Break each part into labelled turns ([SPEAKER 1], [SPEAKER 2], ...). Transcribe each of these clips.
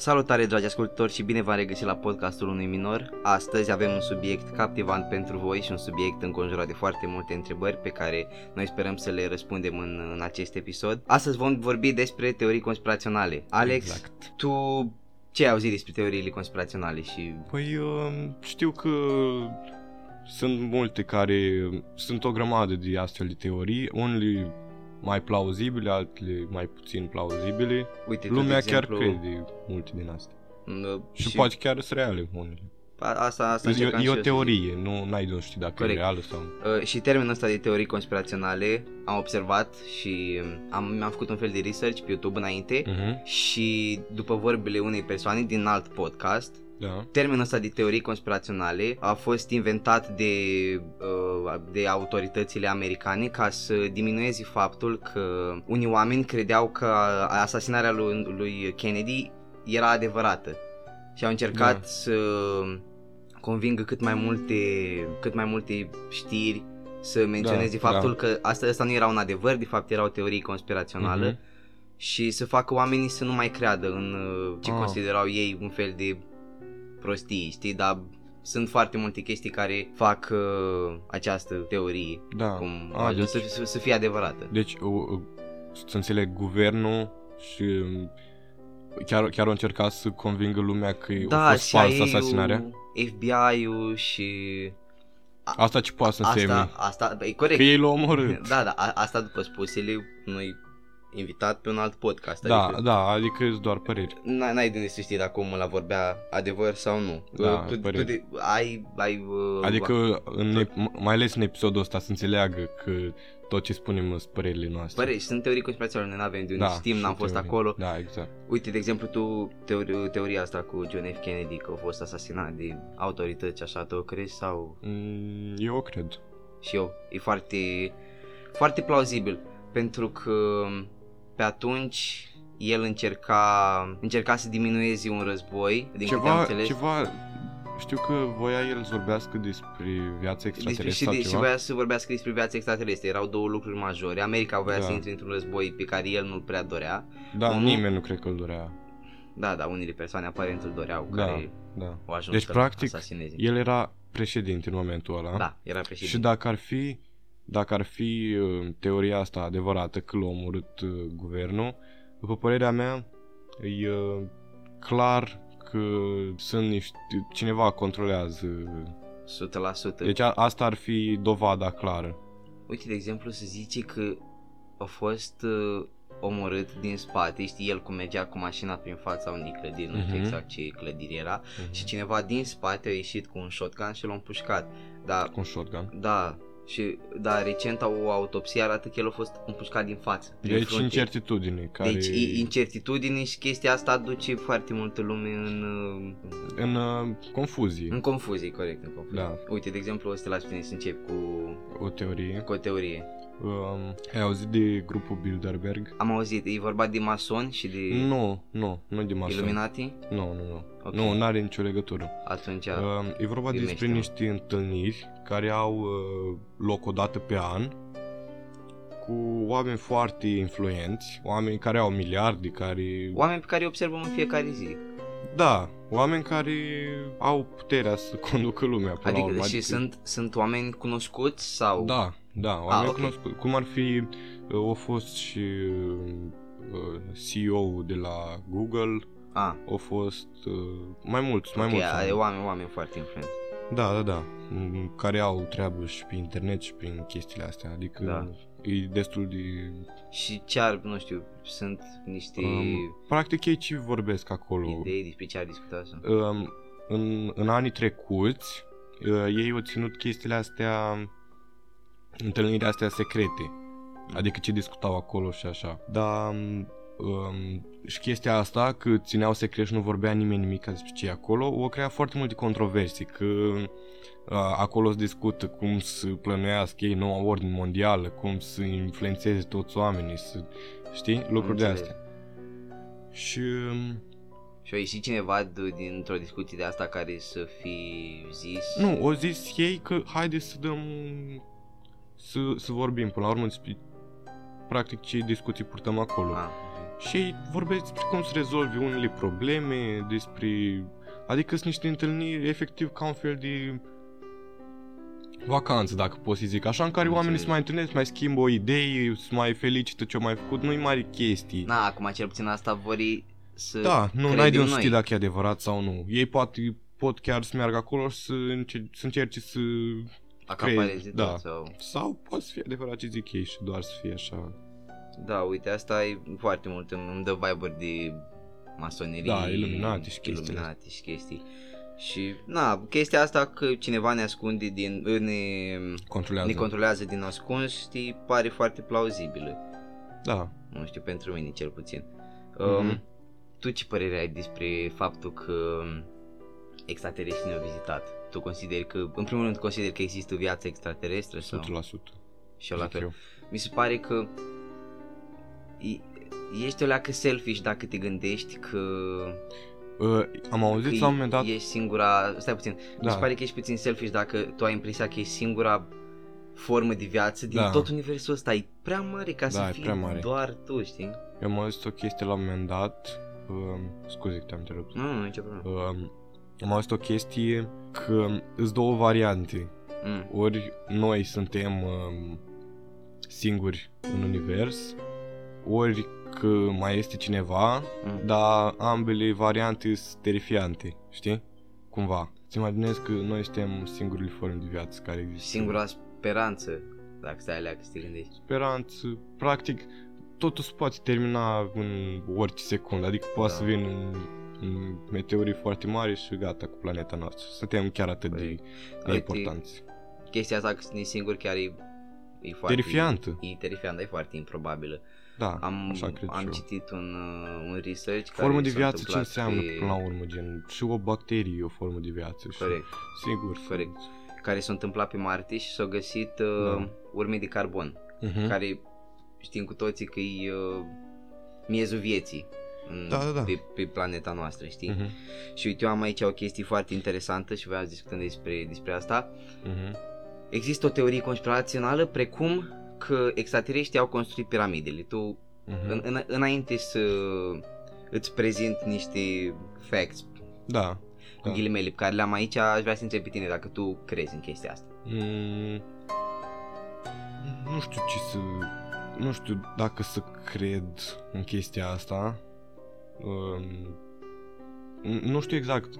[SPEAKER 1] Salutare dragi ascultători și bine v-am regăsit la podcastul unui minor. Astăzi avem un subiect captivant pentru voi și un subiect înconjurat de foarte multe întrebări pe care noi sperăm să le răspundem în, în acest episod. Astăzi vom vorbi despre teorii conspiraționale. Alex,
[SPEAKER 2] Exact.
[SPEAKER 1] tu ce ai auzit despre teoriile conspiraționale și
[SPEAKER 2] Păi uh, știu că sunt multe care, sunt o grămadă de astfel de teorii, unele mai plauzibile, altele mai puțin plauzibile.
[SPEAKER 1] uite tu,
[SPEAKER 2] Lumea
[SPEAKER 1] de
[SPEAKER 2] chiar
[SPEAKER 1] exemplu,
[SPEAKER 2] crede multe din astea.
[SPEAKER 1] m,
[SPEAKER 2] Și, poate chiar sunt reale unele.
[SPEAKER 1] a- asta, asta
[SPEAKER 2] E,
[SPEAKER 1] încercam
[SPEAKER 2] e
[SPEAKER 1] și
[SPEAKER 2] o
[SPEAKER 1] eu să
[SPEAKER 2] teorie, nu n-ai de nu știi dacă
[SPEAKER 1] Corect.
[SPEAKER 2] e reală sau...
[SPEAKER 1] Uh, și termenul ăsta de teorii conspiraționale am observat și um, am, mi-am făcut un fel de research pe YouTube înainte
[SPEAKER 2] Uh-huh.
[SPEAKER 1] și după vorbele unei persoane din alt podcast,
[SPEAKER 2] Da.
[SPEAKER 1] termenul ăsta de teorii conspiraționale a fost inventat de, uh, de autoritățile americane ca să diminueze faptul că unii oameni credeau că asasinarea lui, lui Kennedy era adevărată și au încercat
[SPEAKER 2] Da.
[SPEAKER 1] să convingă cât mai multe, cât mai multe știri să menționeze
[SPEAKER 2] Da,
[SPEAKER 1] faptul
[SPEAKER 2] da.
[SPEAKER 1] că asta, asta nu era un adevăr, de fapt era o teorie conspirațională
[SPEAKER 2] Mhm.
[SPEAKER 1] și să facă oamenii să nu mai creadă în uh, ce
[SPEAKER 2] Ah.
[SPEAKER 1] considerau ei un fel de prostii, știi, dar sunt foarte multe chestii care fac uh, această teorie
[SPEAKER 2] Da.
[SPEAKER 1] cum a
[SPEAKER 2] A,
[SPEAKER 1] ajuns
[SPEAKER 2] deci,
[SPEAKER 1] să, să, să fie adevărată.
[SPEAKER 2] deci uh, uh, să înțeleg, guvernul și um, chiar, chiar au încercat să convingă lumea că
[SPEAKER 1] da,
[SPEAKER 2] a fost fals
[SPEAKER 1] CIA-ul,
[SPEAKER 2] asasinarea.
[SPEAKER 1] FBI-ul și
[SPEAKER 2] Asta ce poate să însemne?
[SPEAKER 1] asta, asta, e corect.
[SPEAKER 2] Că ei l-au omorât.
[SPEAKER 1] Da, da, a, asta după spusele, noi invitat pe un alt podcast,
[SPEAKER 2] Da,
[SPEAKER 1] adică
[SPEAKER 2] da, adică sunt doar păreri.
[SPEAKER 1] n- n-ai de unde să știi dacă omul ăla vorbea adevăr sau nu.
[SPEAKER 2] Da,
[SPEAKER 1] tu, tu
[SPEAKER 2] păreri.
[SPEAKER 1] de, ai, ai uh,
[SPEAKER 2] Adică, în, ep- mai ales în episodul ăsta, să înțeleagă că tot ce spunem sunt părerile noastre.
[SPEAKER 1] Păreri, sunt teorii conspiraționale, noi nu avem de unde
[SPEAKER 2] da,
[SPEAKER 1] știm,
[SPEAKER 2] și
[SPEAKER 1] n-am fost
[SPEAKER 2] teorii.
[SPEAKER 1] acolo.
[SPEAKER 2] Da, exact.
[SPEAKER 1] Uite, de exemplu, tu, teori, teoria asta cu John F. Kennedy, că a fost asasinat de autorități, așa, tu o crezi sau...
[SPEAKER 2] Mm, eu cred.
[SPEAKER 1] Și eu, e foarte, foarte plauzibil, pentru că pe atunci el încerca, încerca să diminueze un război, din câte am
[SPEAKER 2] Ceva,
[SPEAKER 1] înțeles.
[SPEAKER 2] ceva, știu că voia el să vorbească despre viața
[SPEAKER 1] despre, și,
[SPEAKER 2] extraterestră sau
[SPEAKER 1] de, și
[SPEAKER 2] ceva.
[SPEAKER 1] voia să vorbească despre viața extraterestră. Erau două lucruri majore. America voia
[SPEAKER 2] Da.
[SPEAKER 1] să intre într-un război pe care el nu-l prea dorea.
[SPEAKER 2] Da,
[SPEAKER 1] unul-
[SPEAKER 2] nimeni nu cred că îl dorea.
[SPEAKER 1] Da, da, unele persoane aparent îl doreau,
[SPEAKER 2] Da,
[SPEAKER 1] care
[SPEAKER 2] da.
[SPEAKER 1] au ajuns
[SPEAKER 2] Deci,
[SPEAKER 1] să
[SPEAKER 2] practic,
[SPEAKER 1] asasineze.
[SPEAKER 2] El era președinte în momentul ăla.
[SPEAKER 1] Da, era președinte.
[SPEAKER 2] Și dacă ar fi, dacă ar fi uh, teoria asta adevărată că l-a omorât uh, guvernul, după părerea mea, e uh, clar că sunt niște, cineva controlează.
[SPEAKER 1] 100%.
[SPEAKER 2] Deci a, asta ar fi dovada clară.
[SPEAKER 1] Uite, de exemplu, se zice că a fost uh, omorât din spate, știi, el cum mergea cu mașina prin fața unei clădiri, nu știu
[SPEAKER 2] Mhm.
[SPEAKER 1] exact ce clădire era,
[SPEAKER 2] Mhm.
[SPEAKER 1] și cineva din spate a ieșit cu un shotgun și l-a împușcat. Da,
[SPEAKER 2] Cu un shotgun.
[SPEAKER 1] da, și da, recent o autopsie arată că el a fost împușcat din față. prin
[SPEAKER 2] Deci
[SPEAKER 1] frunte.
[SPEAKER 2] incertitudine care
[SPEAKER 1] Deci i- incertitudine și chestia asta duce foarte multă lume în, uh,
[SPEAKER 2] în uh, confuzie.
[SPEAKER 1] în confuzie, corect, în confuzie.
[SPEAKER 2] Da,
[SPEAKER 1] Uite, de exemplu, o să te las pe tine să încep cu,
[SPEAKER 2] o teorie.
[SPEAKER 1] cu o teorie.
[SPEAKER 2] Um, ai auzit de grupul Bilderberg?
[SPEAKER 1] Am auzit, e vorba de masoni și de
[SPEAKER 2] Nu, nu, nu de masă.
[SPEAKER 1] Illuminati?
[SPEAKER 2] Nu, nu, nu.
[SPEAKER 1] Ok.
[SPEAKER 2] Nu, nu are nicio legătură.
[SPEAKER 1] Atunci,
[SPEAKER 2] Uh, e vorba despre
[SPEAKER 1] Filmește-mă.
[SPEAKER 2] niște întâlniri care au uh, loc o dată pe an cu oameni foarte influenți, oameni care au miliarde, care...
[SPEAKER 1] oameni pe care îi observăm în fiecare zi.
[SPEAKER 2] Da, oameni care au puterea să conducă lumea până la
[SPEAKER 1] Adică,
[SPEAKER 2] urmă.
[SPEAKER 1] și sunt, sunt oameni cunoscuți sau...
[SPEAKER 2] Da, da, oameni
[SPEAKER 1] ok.
[SPEAKER 2] cunoscuți. Cum ar fi, uh, a fost și uh, CEO de la Google,
[SPEAKER 1] A,
[SPEAKER 2] au fost uh, mai mulți, mai
[SPEAKER 1] ok,
[SPEAKER 2] mulți.
[SPEAKER 1] a,
[SPEAKER 2] oameni.
[SPEAKER 1] e oameni, oameni foarte influenți.
[SPEAKER 2] Da, da, da. m, Care au treabă și pe internet și prin chestiile astea. Adică
[SPEAKER 1] Da.
[SPEAKER 2] e destul de...
[SPEAKER 1] Și ce ar, nu știu, sunt niște
[SPEAKER 2] Um, practic ei ce vorbesc acolo.
[SPEAKER 1] idei despre ce ar discuta sau...
[SPEAKER 2] Um, în, în anii trecuți, uh, ei au ținut chestiile astea, întâlnirile astea secrete. Adică ce discutau acolo și așa. Dar um, și chestia asta, că țineau secret și nu vorbea nimeni nimic despre ce e acolo, o crea foarte multe controverse, că uh, acolo se discută cum să plănuiască ei noua ordine mondială, cum să influențeze toți oamenii, să, știi, lucruri de
[SPEAKER 1] Înțeleg.
[SPEAKER 2] astea. Și um,
[SPEAKER 1] Și a ieșit cineva d- dintr-o discuție de asta care să fi zis...
[SPEAKER 2] Nu, o zis ei că haide să dăm să, să vorbim până la urmă despre practic ce discuții purtăm acolo.
[SPEAKER 1] A,
[SPEAKER 2] și ei vorbesc despre cum să rezolvi unele probleme, despre... Adică sunt niște întâlniri efectiv ca un fel de vacanță, dacă pot să zic așa, în care
[SPEAKER 1] Am
[SPEAKER 2] oamenii
[SPEAKER 1] înțeles.
[SPEAKER 2] se mai întâlnesc, mai schimbă o idee, se mai felicită ce au mai făcut, nu-i mari chestii.
[SPEAKER 1] Na, acum cel puțin asta vor ei să
[SPEAKER 2] Da, nu,
[SPEAKER 1] credem
[SPEAKER 2] n-ai de un
[SPEAKER 1] noi.
[SPEAKER 2] ști dacă e adevărat sau nu. Ei poate, pot chiar să meargă acolo și să, înce- să încerce să...
[SPEAKER 1] Acapareze
[SPEAKER 2] crezi,
[SPEAKER 1] tot
[SPEAKER 2] da.
[SPEAKER 1] sau...
[SPEAKER 2] Sau poate să fie adevărat ce zic ei și doar să fie așa.
[SPEAKER 1] Da, uite, asta e foarte mult, îmi îmi dă vibe de masonerie.
[SPEAKER 2] Da, Illuminati și chestiile
[SPEAKER 1] Illuminati și chestii. Și, na, chestia asta că cineva ne ascunde din, ne,
[SPEAKER 2] Controlează.
[SPEAKER 1] ne controlează din ascuns, știi, pare foarte plauzibilă.
[SPEAKER 2] Da.
[SPEAKER 1] Nu știu, pentru mine cel puțin.
[SPEAKER 2] Mhm.
[SPEAKER 1] Um, tu ce părere ai despre faptul că extraterestrii ne-au vizitat? Tu consideri că, în primul rând, consideri că există viață extraterestră? Sau?
[SPEAKER 2] 100%.
[SPEAKER 1] Și eu la
[SPEAKER 2] zic
[SPEAKER 1] fel.
[SPEAKER 2] eu.
[SPEAKER 1] Mi se pare că e- ești o leacă selfish dacă te gândești că,
[SPEAKER 2] Uh, am auzit
[SPEAKER 1] că
[SPEAKER 2] la un moment dat...
[SPEAKER 1] ești singura, stai puțin, mi
[SPEAKER 2] Da.
[SPEAKER 1] se pare că ești puțin selfish dacă tu ai impresia că ești singura formă de viață din
[SPEAKER 2] Da.
[SPEAKER 1] tot universul ăsta, e prea mare ca
[SPEAKER 2] Da,
[SPEAKER 1] să
[SPEAKER 2] e
[SPEAKER 1] fii
[SPEAKER 2] prea mare.
[SPEAKER 1] doar tu, știi?
[SPEAKER 2] Eu am auzit o chestie la un moment dat... Uh, scuze că te-am întrerupt.
[SPEAKER 1] Nu, nu, nicio problemă.
[SPEAKER 2] Uh, am auzit o chestie că îs două variante.
[SPEAKER 1] Mm.
[SPEAKER 2] Ori noi suntem um, singuri în univers, ori că mai este cineva,
[SPEAKER 1] Mm.
[SPEAKER 2] dar ambele variante sunt terifiante, știi? Cumva. Îți imaginezi că noi suntem singurile forme de viață care există.
[SPEAKER 1] Singura speranță, dacă stai alea să te gândești.
[SPEAKER 2] Speranță, practic, totul se poate termina în orice secundă, adică poate
[SPEAKER 1] Da.
[SPEAKER 2] să vină un, un meteorit foarte mare și gata cu planeta noastră. Suntem chiar atât de,
[SPEAKER 1] Corect.
[SPEAKER 2] de
[SPEAKER 1] Uite,
[SPEAKER 2] importanți.
[SPEAKER 1] Chestia asta că sunt singur chiar e, e foarte...
[SPEAKER 2] Terifiantă.
[SPEAKER 1] E terifiantă, e foarte improbabilă.
[SPEAKER 2] Da,
[SPEAKER 1] Am,
[SPEAKER 2] așa cred și
[SPEAKER 1] am
[SPEAKER 2] eu.
[SPEAKER 1] citit un, uh, un research
[SPEAKER 2] Formă
[SPEAKER 1] care
[SPEAKER 2] de
[SPEAKER 1] s-a
[SPEAKER 2] viață ce
[SPEAKER 1] întâmplat
[SPEAKER 2] înseamnă
[SPEAKER 1] pe...
[SPEAKER 2] până la urmă, gen, și o bacterie e o formă de viață. Și,
[SPEAKER 1] Corect.
[SPEAKER 2] Sigur.
[SPEAKER 1] Corect. care s-a întâmplat pe Marte și s-au găsit uh,
[SPEAKER 2] Da.
[SPEAKER 1] urme de carbon,
[SPEAKER 2] Uh-huh.
[SPEAKER 1] care știm cu toții că e uh, miezul vieții în,
[SPEAKER 2] Da, da, da.
[SPEAKER 1] Pe, pe planeta noastră, știi?
[SPEAKER 2] Uh-huh.
[SPEAKER 1] Și uite, eu am aici o chestie foarte interesantă și voiam să discutăm despre, despre asta.
[SPEAKER 2] Uh-huh.
[SPEAKER 1] Există o teorie conspirațională precum că extraterestrii au construit piramidele. Tu,
[SPEAKER 2] Uh-huh.
[SPEAKER 1] în, în, înainte să îți prezint niște facts,
[SPEAKER 2] Da.
[SPEAKER 1] cu
[SPEAKER 2] Da.
[SPEAKER 1] ghilimele, pe care le-am aici, aș vrea să întreb pe tine dacă tu crezi în chestia asta.
[SPEAKER 2] Mm, nu știu ce să... Nu știu dacă să cred în chestia asta. Um, n- nu știu exact.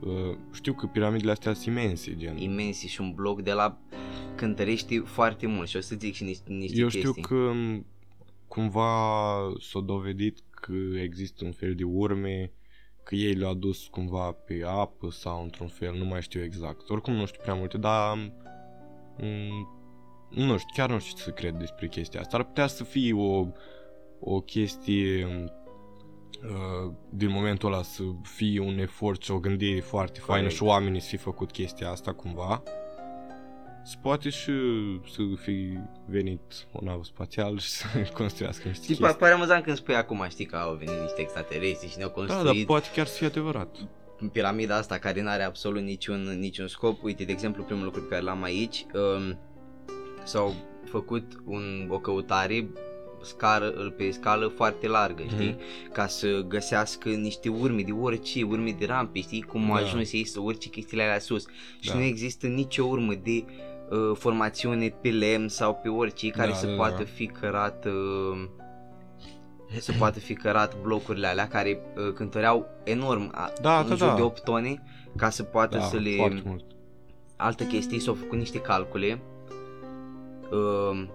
[SPEAKER 2] Uh, știu că piramidele astea sunt imense, gen.
[SPEAKER 1] Imensi și un bloc de la cântărești foarte mult și o să zic și niște, niște
[SPEAKER 2] Eu
[SPEAKER 1] chestii.
[SPEAKER 2] știu că m, cumva s-a dovedit că există un fel de urme, că ei le-au adus cumva pe apă sau într-un fel, nu mai știu exact. Oricum nu știu prea multe, dar m, nu știu, chiar nu știu ce să cred despre chestia asta. Ar putea să fie o, o chestie uh, din momentul ăla să fie un efort și o gândire foarte faină
[SPEAKER 1] Corect.
[SPEAKER 2] și oamenii să fi făcut chestia asta cumva. Se poate și să fi venit o navă spațială și să construiască niște
[SPEAKER 1] Știi, pa-
[SPEAKER 2] chestii.
[SPEAKER 1] pare amuzant când spui acum, știi, că au venit niște extraterestri și ne-au
[SPEAKER 2] Da,
[SPEAKER 1] construit
[SPEAKER 2] dar poate chiar să fie adevărat.
[SPEAKER 1] piramida asta care nu are absolut niciun, niciun scop. Uite, de exemplu, primul lucru pe care l-am aici, um, s-au făcut un, o căutare scară, pe scală foarte largă, știi?
[SPEAKER 2] Mhm.
[SPEAKER 1] Ca să găsească niște urme de orice, urme de rampe, știi? Cum au
[SPEAKER 2] Da.
[SPEAKER 1] ajuns ei să urce chestiile alea sus. Și
[SPEAKER 2] Da.
[SPEAKER 1] nu există nicio urmă de uh, formațiune pe lemn sau pe orice care
[SPEAKER 2] Da,
[SPEAKER 1] să
[SPEAKER 2] da,
[SPEAKER 1] poată
[SPEAKER 2] da.
[SPEAKER 1] fi cărat uh, să poată fi cărat blocurile alea care uh, cântăreau enorm, a,
[SPEAKER 2] Da,
[SPEAKER 1] în
[SPEAKER 2] da,
[SPEAKER 1] jur
[SPEAKER 2] da.
[SPEAKER 1] de 8 tone, ca să poată
[SPEAKER 2] Da,
[SPEAKER 1] să le...
[SPEAKER 2] foarte mult.
[SPEAKER 1] Altă chestie, s-au făcut niște calcule uh,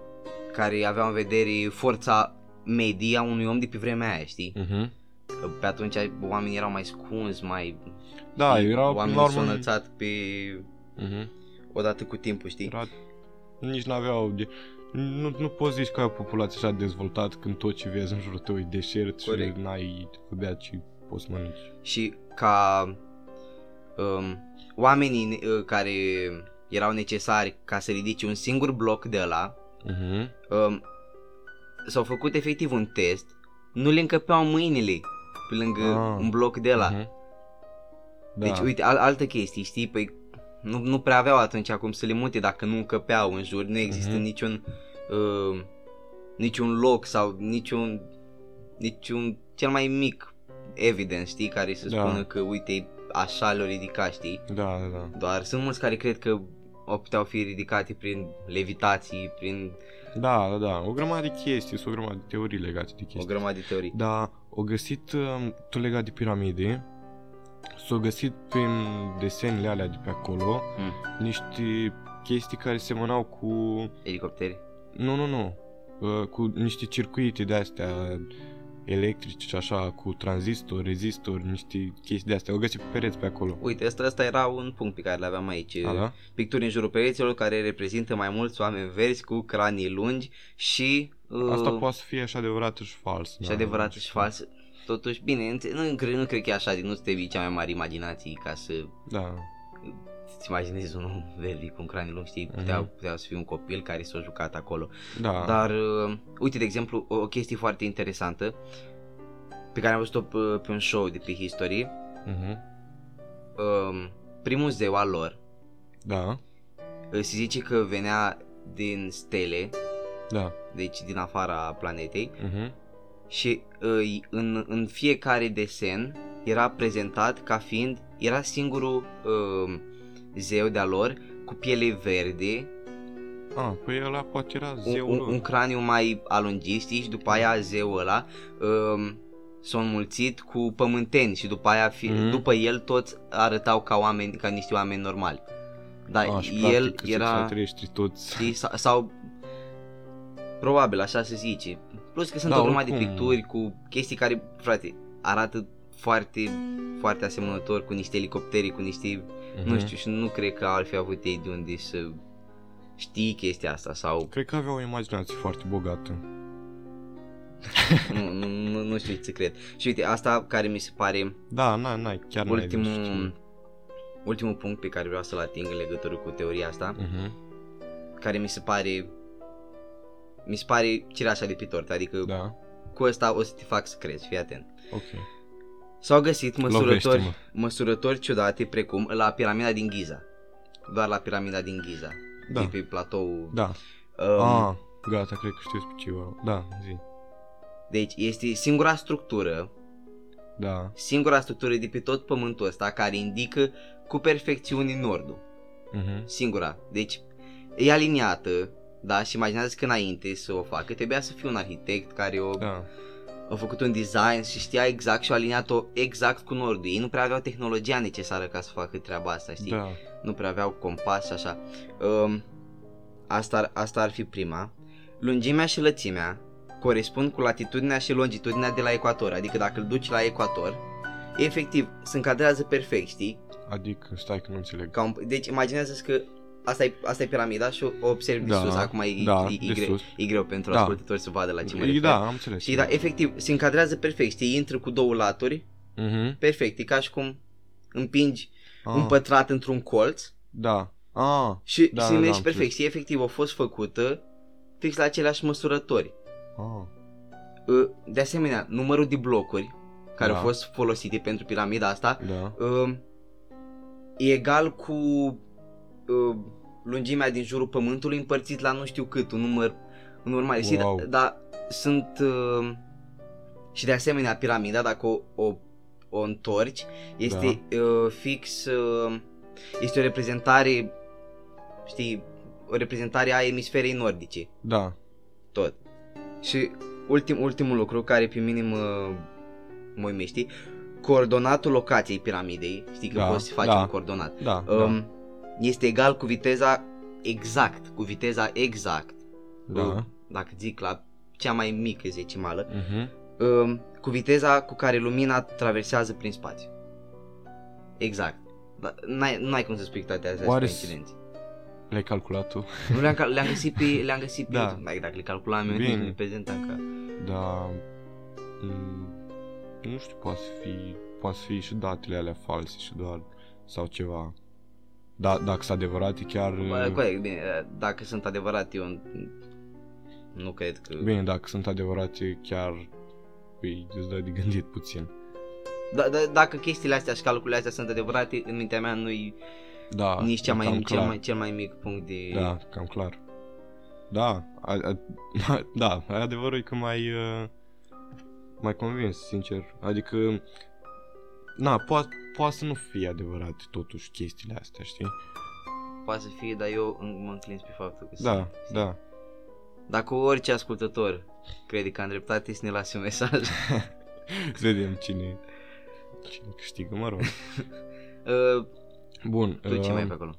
[SPEAKER 1] care aveau în vedere forța medie a unui om de pe vremea aia, știi?
[SPEAKER 2] Mhm.
[SPEAKER 1] Pe atunci oamenii erau mai scunzi, mai...
[SPEAKER 2] Da,
[SPEAKER 1] știi?
[SPEAKER 2] erau până
[SPEAKER 1] Oamenii
[SPEAKER 2] la
[SPEAKER 1] s-au
[SPEAKER 2] urmă...
[SPEAKER 1] înălțat pe...
[SPEAKER 2] Mhm.
[SPEAKER 1] odată cu timpul, știi?
[SPEAKER 2] Era... Nici n-aveau... De... Nu, nu poți zici că ai o populație așa dezvoltată când tot ce vezi în jurul tău e deșert
[SPEAKER 1] Corect.
[SPEAKER 2] și n-ai de bea ce poți să mănânci.
[SPEAKER 1] și ca um, oamenii uh, care erau necesari ca să ridice un singur bloc de ăla,
[SPEAKER 2] Mhm.
[SPEAKER 1] um, s-au făcut efectiv un test, nu le încăpeau mâinile pe lângă
[SPEAKER 2] Ah.
[SPEAKER 1] un bloc de ăla.
[SPEAKER 2] Mhm. Da.
[SPEAKER 1] Deci, uite, al- altă chestie, știi? Păi nu, nu prea aveau atunci cum să le mute dacă nu încăpeau în jur, nu există
[SPEAKER 2] Mhm.
[SPEAKER 1] niciun uh, niciun loc sau niciun niciun, cel mai mic evidence, știi, care să
[SPEAKER 2] Da.
[SPEAKER 1] spună că, uite, așa le-o ridica, știi?
[SPEAKER 2] Da, da, da.
[SPEAKER 1] Doar sunt mulți care cred că o puteau fi ridicate prin levitații, prin
[SPEAKER 2] Da, da, da. O grămadă de chestii, sunt o grămadă de teorii legate de
[SPEAKER 1] o
[SPEAKER 2] chestii.
[SPEAKER 1] grămadă de teorii.
[SPEAKER 2] Dar o găsit, um, tu legat de piramide, s-au găsit prin desenele alea de pe acolo
[SPEAKER 1] Mm.
[SPEAKER 2] niște chestii care semănau cu...
[SPEAKER 1] Elicoptere.
[SPEAKER 2] Nu, nu, nu. Uh, cu niște circuite de astea electrice și așa, cu tranzistor, rezistor, niște chestii de astea. O găsit pe pereți pe acolo.
[SPEAKER 1] Uite, ăsta, ăsta era un punct pe care l aveam aici.
[SPEAKER 2] A, da?
[SPEAKER 1] Picturi în jurul pereților care reprezintă mai mulți oameni verzi cu cranii lungi și... Uh,
[SPEAKER 2] Asta poate să fie și adevărat și fals.
[SPEAKER 1] și
[SPEAKER 2] da,
[SPEAKER 1] adevărat
[SPEAKER 2] nu
[SPEAKER 1] și
[SPEAKER 2] știu.
[SPEAKER 1] fals. Totuși, bine, înțe- nu, cred, nu cred că e așa, nu trebuie cea mai mare imaginație ca să
[SPEAKER 2] Da,
[SPEAKER 1] îți imaginezi un om verde cu un craniu lung, știi,
[SPEAKER 2] Mhm.
[SPEAKER 1] putea, putea să fie un copil care s-a jucat acolo.
[SPEAKER 2] da.
[SPEAKER 1] Dar, uh, uite, de exemplu, o, o chestie foarte interesantă pe care am văzut-o pe, pe un show de pe History,
[SPEAKER 2] Mhm.
[SPEAKER 1] um, primul zeu al lor,
[SPEAKER 2] Da,
[SPEAKER 1] uh, se zice că venea din stele,
[SPEAKER 2] da.
[SPEAKER 1] deci din afara planetei,
[SPEAKER 2] Mhm.
[SPEAKER 1] și uh, în, în fiecare desen era prezentat ca fiind, era singurul uh, zeu de-a lor cu piele verde,
[SPEAKER 2] Ah, păi ăla poate era
[SPEAKER 1] un,
[SPEAKER 2] zeul
[SPEAKER 1] un,
[SPEAKER 2] lor.
[SPEAKER 1] un craniu mai alungit, știi, și după aia zeul ăla uh, s-a înmulțit cu pământeni și după aia, fi,
[SPEAKER 2] Mhm.
[SPEAKER 1] după el toți arătau ca oameni, ca niște oameni normali. Dar
[SPEAKER 2] Ah, și
[SPEAKER 1] el
[SPEAKER 2] practic
[SPEAKER 1] era...
[SPEAKER 2] extraterestri toți.
[SPEAKER 1] Știi? Sau, sau probabil așa se zice. Plus că sunt
[SPEAKER 2] Da,
[SPEAKER 1] o grămadă de
[SPEAKER 2] oricum.
[SPEAKER 1] picturi cu chestii care, frate, arată foarte, foarte asemănător cu niște elicoptere, cu niște,
[SPEAKER 2] Mhm.
[SPEAKER 1] nu știu, și nu cred că ar fi avut ei de unde să știi chestia asta sau
[SPEAKER 2] Cred că avea o imaginație foarte bogată.
[SPEAKER 1] nu, nu, nu, nu știu ce să cred. Și uite, asta care mi se pare
[SPEAKER 2] Da, n-ai, n-ai chiar n-ai de știut.
[SPEAKER 1] ultimul, ultimul punct pe care vreau să-l ating în legătură cu teoria asta,
[SPEAKER 2] Mhm.
[SPEAKER 1] care mi se pare mi se pare cireașa de pe tort, adică
[SPEAKER 2] Da,
[SPEAKER 1] cu ăsta o să te fac să crezi, fii atent.
[SPEAKER 2] ok.
[SPEAKER 1] S-au găsit măsurători,
[SPEAKER 2] Lovește-mă.
[SPEAKER 1] măsurători ciudate precum la piramida din Giza. Doar la piramida din Giza.
[SPEAKER 2] Da.
[SPEAKER 1] De pe platou.
[SPEAKER 2] Da.
[SPEAKER 1] Um,
[SPEAKER 2] Ah, gata, cred că știu despre ceva. Da, zi.
[SPEAKER 1] Deci este singura structură,
[SPEAKER 2] Da.
[SPEAKER 1] singura structură de pe tot pământul ăsta care indică cu perfecțiune nordul.
[SPEAKER 2] Mhm.
[SPEAKER 1] Singura. Deci e aliniată, da, și imaginează că înainte să o facă, trebuia să fie un arhitect care o,
[SPEAKER 2] Da.
[SPEAKER 1] A făcut un design și știa exact și a aliniat-o exact cu nordul. Ei nu prea aveau tehnologia necesară ca să facă treaba asta, știi?
[SPEAKER 2] Da.
[SPEAKER 1] nu prea aveau compas și așa. Um, asta, ar, asta ar fi prima. Lungimea și lățimea corespund cu latitudinea și longitudinea de la ecuator, adică dacă îl duci la ecuator, efectiv se încadrează perfect, știi?
[SPEAKER 2] Adică, stai că nu înțeleg.
[SPEAKER 1] Ca un, deci imaginează că asta e, asta e piramida și o observi de
[SPEAKER 2] Da,
[SPEAKER 1] sus, acum e,
[SPEAKER 2] da,
[SPEAKER 1] e, e,
[SPEAKER 2] de
[SPEAKER 1] greu,
[SPEAKER 2] sus.
[SPEAKER 1] e greu pentru
[SPEAKER 2] Da.
[SPEAKER 1] ascultători să vadă la ce mă
[SPEAKER 2] E,
[SPEAKER 1] refer.
[SPEAKER 2] da, am înțeles.
[SPEAKER 1] Știi, da, efectiv, se încadrează perfect, știi, intră cu două laturi,
[SPEAKER 2] Mhm.
[SPEAKER 1] perfect, e ca și cum împingi
[SPEAKER 2] Ah,
[SPEAKER 1] un pătrat într-un colț
[SPEAKER 2] Da. Ah,
[SPEAKER 1] Și
[SPEAKER 2] Da,
[SPEAKER 1] da, se
[SPEAKER 2] da,
[SPEAKER 1] numește
[SPEAKER 2] am
[SPEAKER 1] perfect.
[SPEAKER 2] înțeles.
[SPEAKER 1] Și efectiv a fost făcută fix la aceleași măsurători.
[SPEAKER 2] ah.
[SPEAKER 1] Uh, De asemenea, numărul de blocuri care
[SPEAKER 2] Da.
[SPEAKER 1] au fost folosite pentru piramida asta
[SPEAKER 2] Da.
[SPEAKER 1] uh, e egal cu uh, lungimea din jurul pământului împărțit la nu știu cât, un număr, un număr mare. Știi,
[SPEAKER 2] Wow.
[SPEAKER 1] Dar da, sunt... Uh, și de asemenea, piramida, dacă o, o, o întorci, este
[SPEAKER 2] Da.
[SPEAKER 1] uh, fix... Uh, este o reprezentare, știi, o reprezentare a emisferei nordice,
[SPEAKER 2] Da.
[SPEAKER 1] tot. Și ultim, ultimul lucru care pe mine mă, mă uimește, coordonatul locației piramidei, știi că
[SPEAKER 2] Da,
[SPEAKER 1] poți să faci
[SPEAKER 2] da.
[SPEAKER 1] un coordonat,
[SPEAKER 2] Da.
[SPEAKER 1] um, este egal cu viteza exact, cu viteza exact,
[SPEAKER 2] da.
[SPEAKER 1] uh,
[SPEAKER 2] Da.
[SPEAKER 1] dacă zic la cea mai mică zecimală,
[SPEAKER 2] Mhm.
[SPEAKER 1] um, cu viteza cu care lumina traversează prin spațiu. Exact. Da, N-ai, n-ai cum să spui toate astea
[SPEAKER 2] Oare
[SPEAKER 1] sunt
[SPEAKER 2] s-
[SPEAKER 1] coincidențe.
[SPEAKER 2] Le-ai calculat tu?
[SPEAKER 1] Nu le-am, cal- le-am găsit pe, le-am găsit pe
[SPEAKER 2] Da.
[SPEAKER 1] YouTube. Dacă, dacă le calculam eu,
[SPEAKER 2] Bine.
[SPEAKER 1] nici nu le prezentam ca...
[SPEAKER 2] Da. mm, Nu știu, poate să fi, poate să fi și datele alea false și doar sau ceva. Da, dacă sunt adevărate chiar...
[SPEAKER 1] Bă, corect, bine, dacă sunt adevărat, eu nu cred că...
[SPEAKER 2] Bine, dacă sunt adevărate chiar îi îți dă de gândit puțin.
[SPEAKER 1] Da, da, dacă chestiile astea și calculele astea sunt adevărate, în mintea mea nu-i
[SPEAKER 2] Da,
[SPEAKER 1] nici cea
[SPEAKER 2] e
[SPEAKER 1] mai,
[SPEAKER 2] cam
[SPEAKER 1] cel,
[SPEAKER 2] clar.
[SPEAKER 1] mai, cel mai mic punct de...
[SPEAKER 2] Da, cam clar. Da, a, a, da, adevărul e că mai, uh, mai convins, sincer. Adică, na, poate poate să nu fie adevărat totuși chestiile astea, știi?
[SPEAKER 1] Poate să fie, dar eu în- mă înclin pe faptul că
[SPEAKER 2] Da,
[SPEAKER 1] sunt.
[SPEAKER 2] da.
[SPEAKER 1] Dacă orice ascultător crede că am dreptate, să ne lase un mesaj.
[SPEAKER 2] Să vedem cine, cine câștigă, mă rog.
[SPEAKER 1] uh,
[SPEAKER 2] Bun.
[SPEAKER 1] tu ce mai ai
[SPEAKER 2] um,
[SPEAKER 1] pe acolo?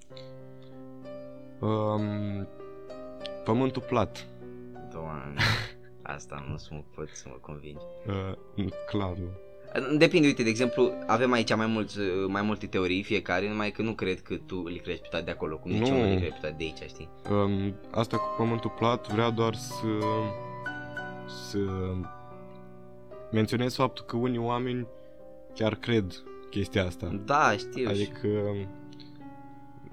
[SPEAKER 2] um, pământul plat.
[SPEAKER 1] Doamne, asta nu să mă pot să mă convingi.
[SPEAKER 2] Uh, clar, nu.
[SPEAKER 1] Depinde, uite, de exemplu, avem aici mai, mulți, mai multe teorii fiecare, numai că nu cred că tu îl crezi pe toate de acolo, cum nici
[SPEAKER 2] Nu.
[SPEAKER 1] eu nu îl cred pe toate de aici, știi?
[SPEAKER 2] Um, asta cu pământul plat vreau doar să să menționez faptul că unii oameni chiar cred chestia asta.
[SPEAKER 1] Da, știu.
[SPEAKER 2] Adică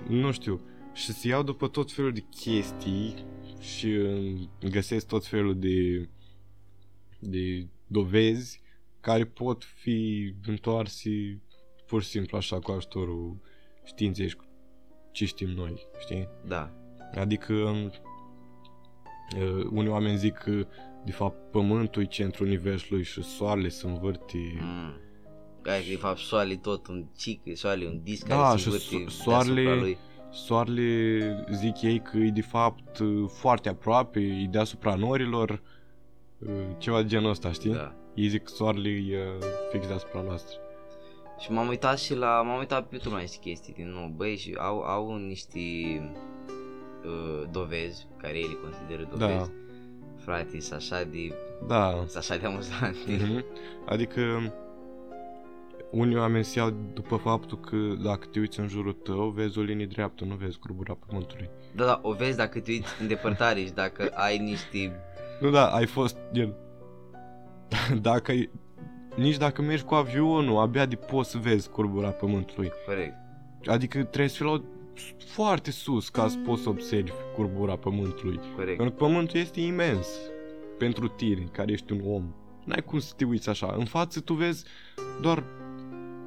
[SPEAKER 2] nu știu, și se iau după tot felul de chestii și uh, găsesc tot felul de de dovezi care pot fi întoarse pur și simplu așa cu ajutorul științei și cu ce știm noi, știi?
[SPEAKER 1] Da.
[SPEAKER 2] Adică uh, unii oameni zic că de fapt pământul e centrul universului și soarele se învârte
[SPEAKER 1] Mm. Ai, de fapt, soarele e tot un cic, soarele e un disc
[SPEAKER 2] Da,
[SPEAKER 1] care se
[SPEAKER 2] și
[SPEAKER 1] învârte
[SPEAKER 2] so- soarele-
[SPEAKER 1] deasupra lui.
[SPEAKER 2] Soarele zic ei că e de fapt uh, foarte aproape, e deasupra norilor, uh, ceva de genul ăsta, știi?
[SPEAKER 1] Da.
[SPEAKER 2] Ei zic că soarele e uh, fix deasupra noastră.
[SPEAKER 1] Și m-am uitat și la, m-am uitat pe YouTube la niște chestii din nou, băi, și au, au niște uh, dovezi, care ei le consideră dovezi.
[SPEAKER 2] Da.
[SPEAKER 1] Frate, sunt așa de,
[SPEAKER 2] Da.
[SPEAKER 1] sunt așa de amuzante.
[SPEAKER 2] Mhm. Adică unii oameni se iau după faptul că dacă te uiți în jurul tău, vezi o linie dreaptă, nu vezi curbura pământului.
[SPEAKER 1] Da, da, o vezi dacă te uiți în depărtare și dacă ai niște...
[SPEAKER 2] Nu, da, ai fost gen... dacă ai... Nici dacă mergi cu avionul, abia de poți să vezi curbura pământului.
[SPEAKER 1] Corect.
[SPEAKER 2] Adică trebuie să fii la o- foarte sus ca să poți să observi curbura pământului.
[SPEAKER 1] Corect.
[SPEAKER 2] Pentru că pământul este imens pentru tine, care ești un om. N-ai cum să te uiți așa. În față tu vezi doar,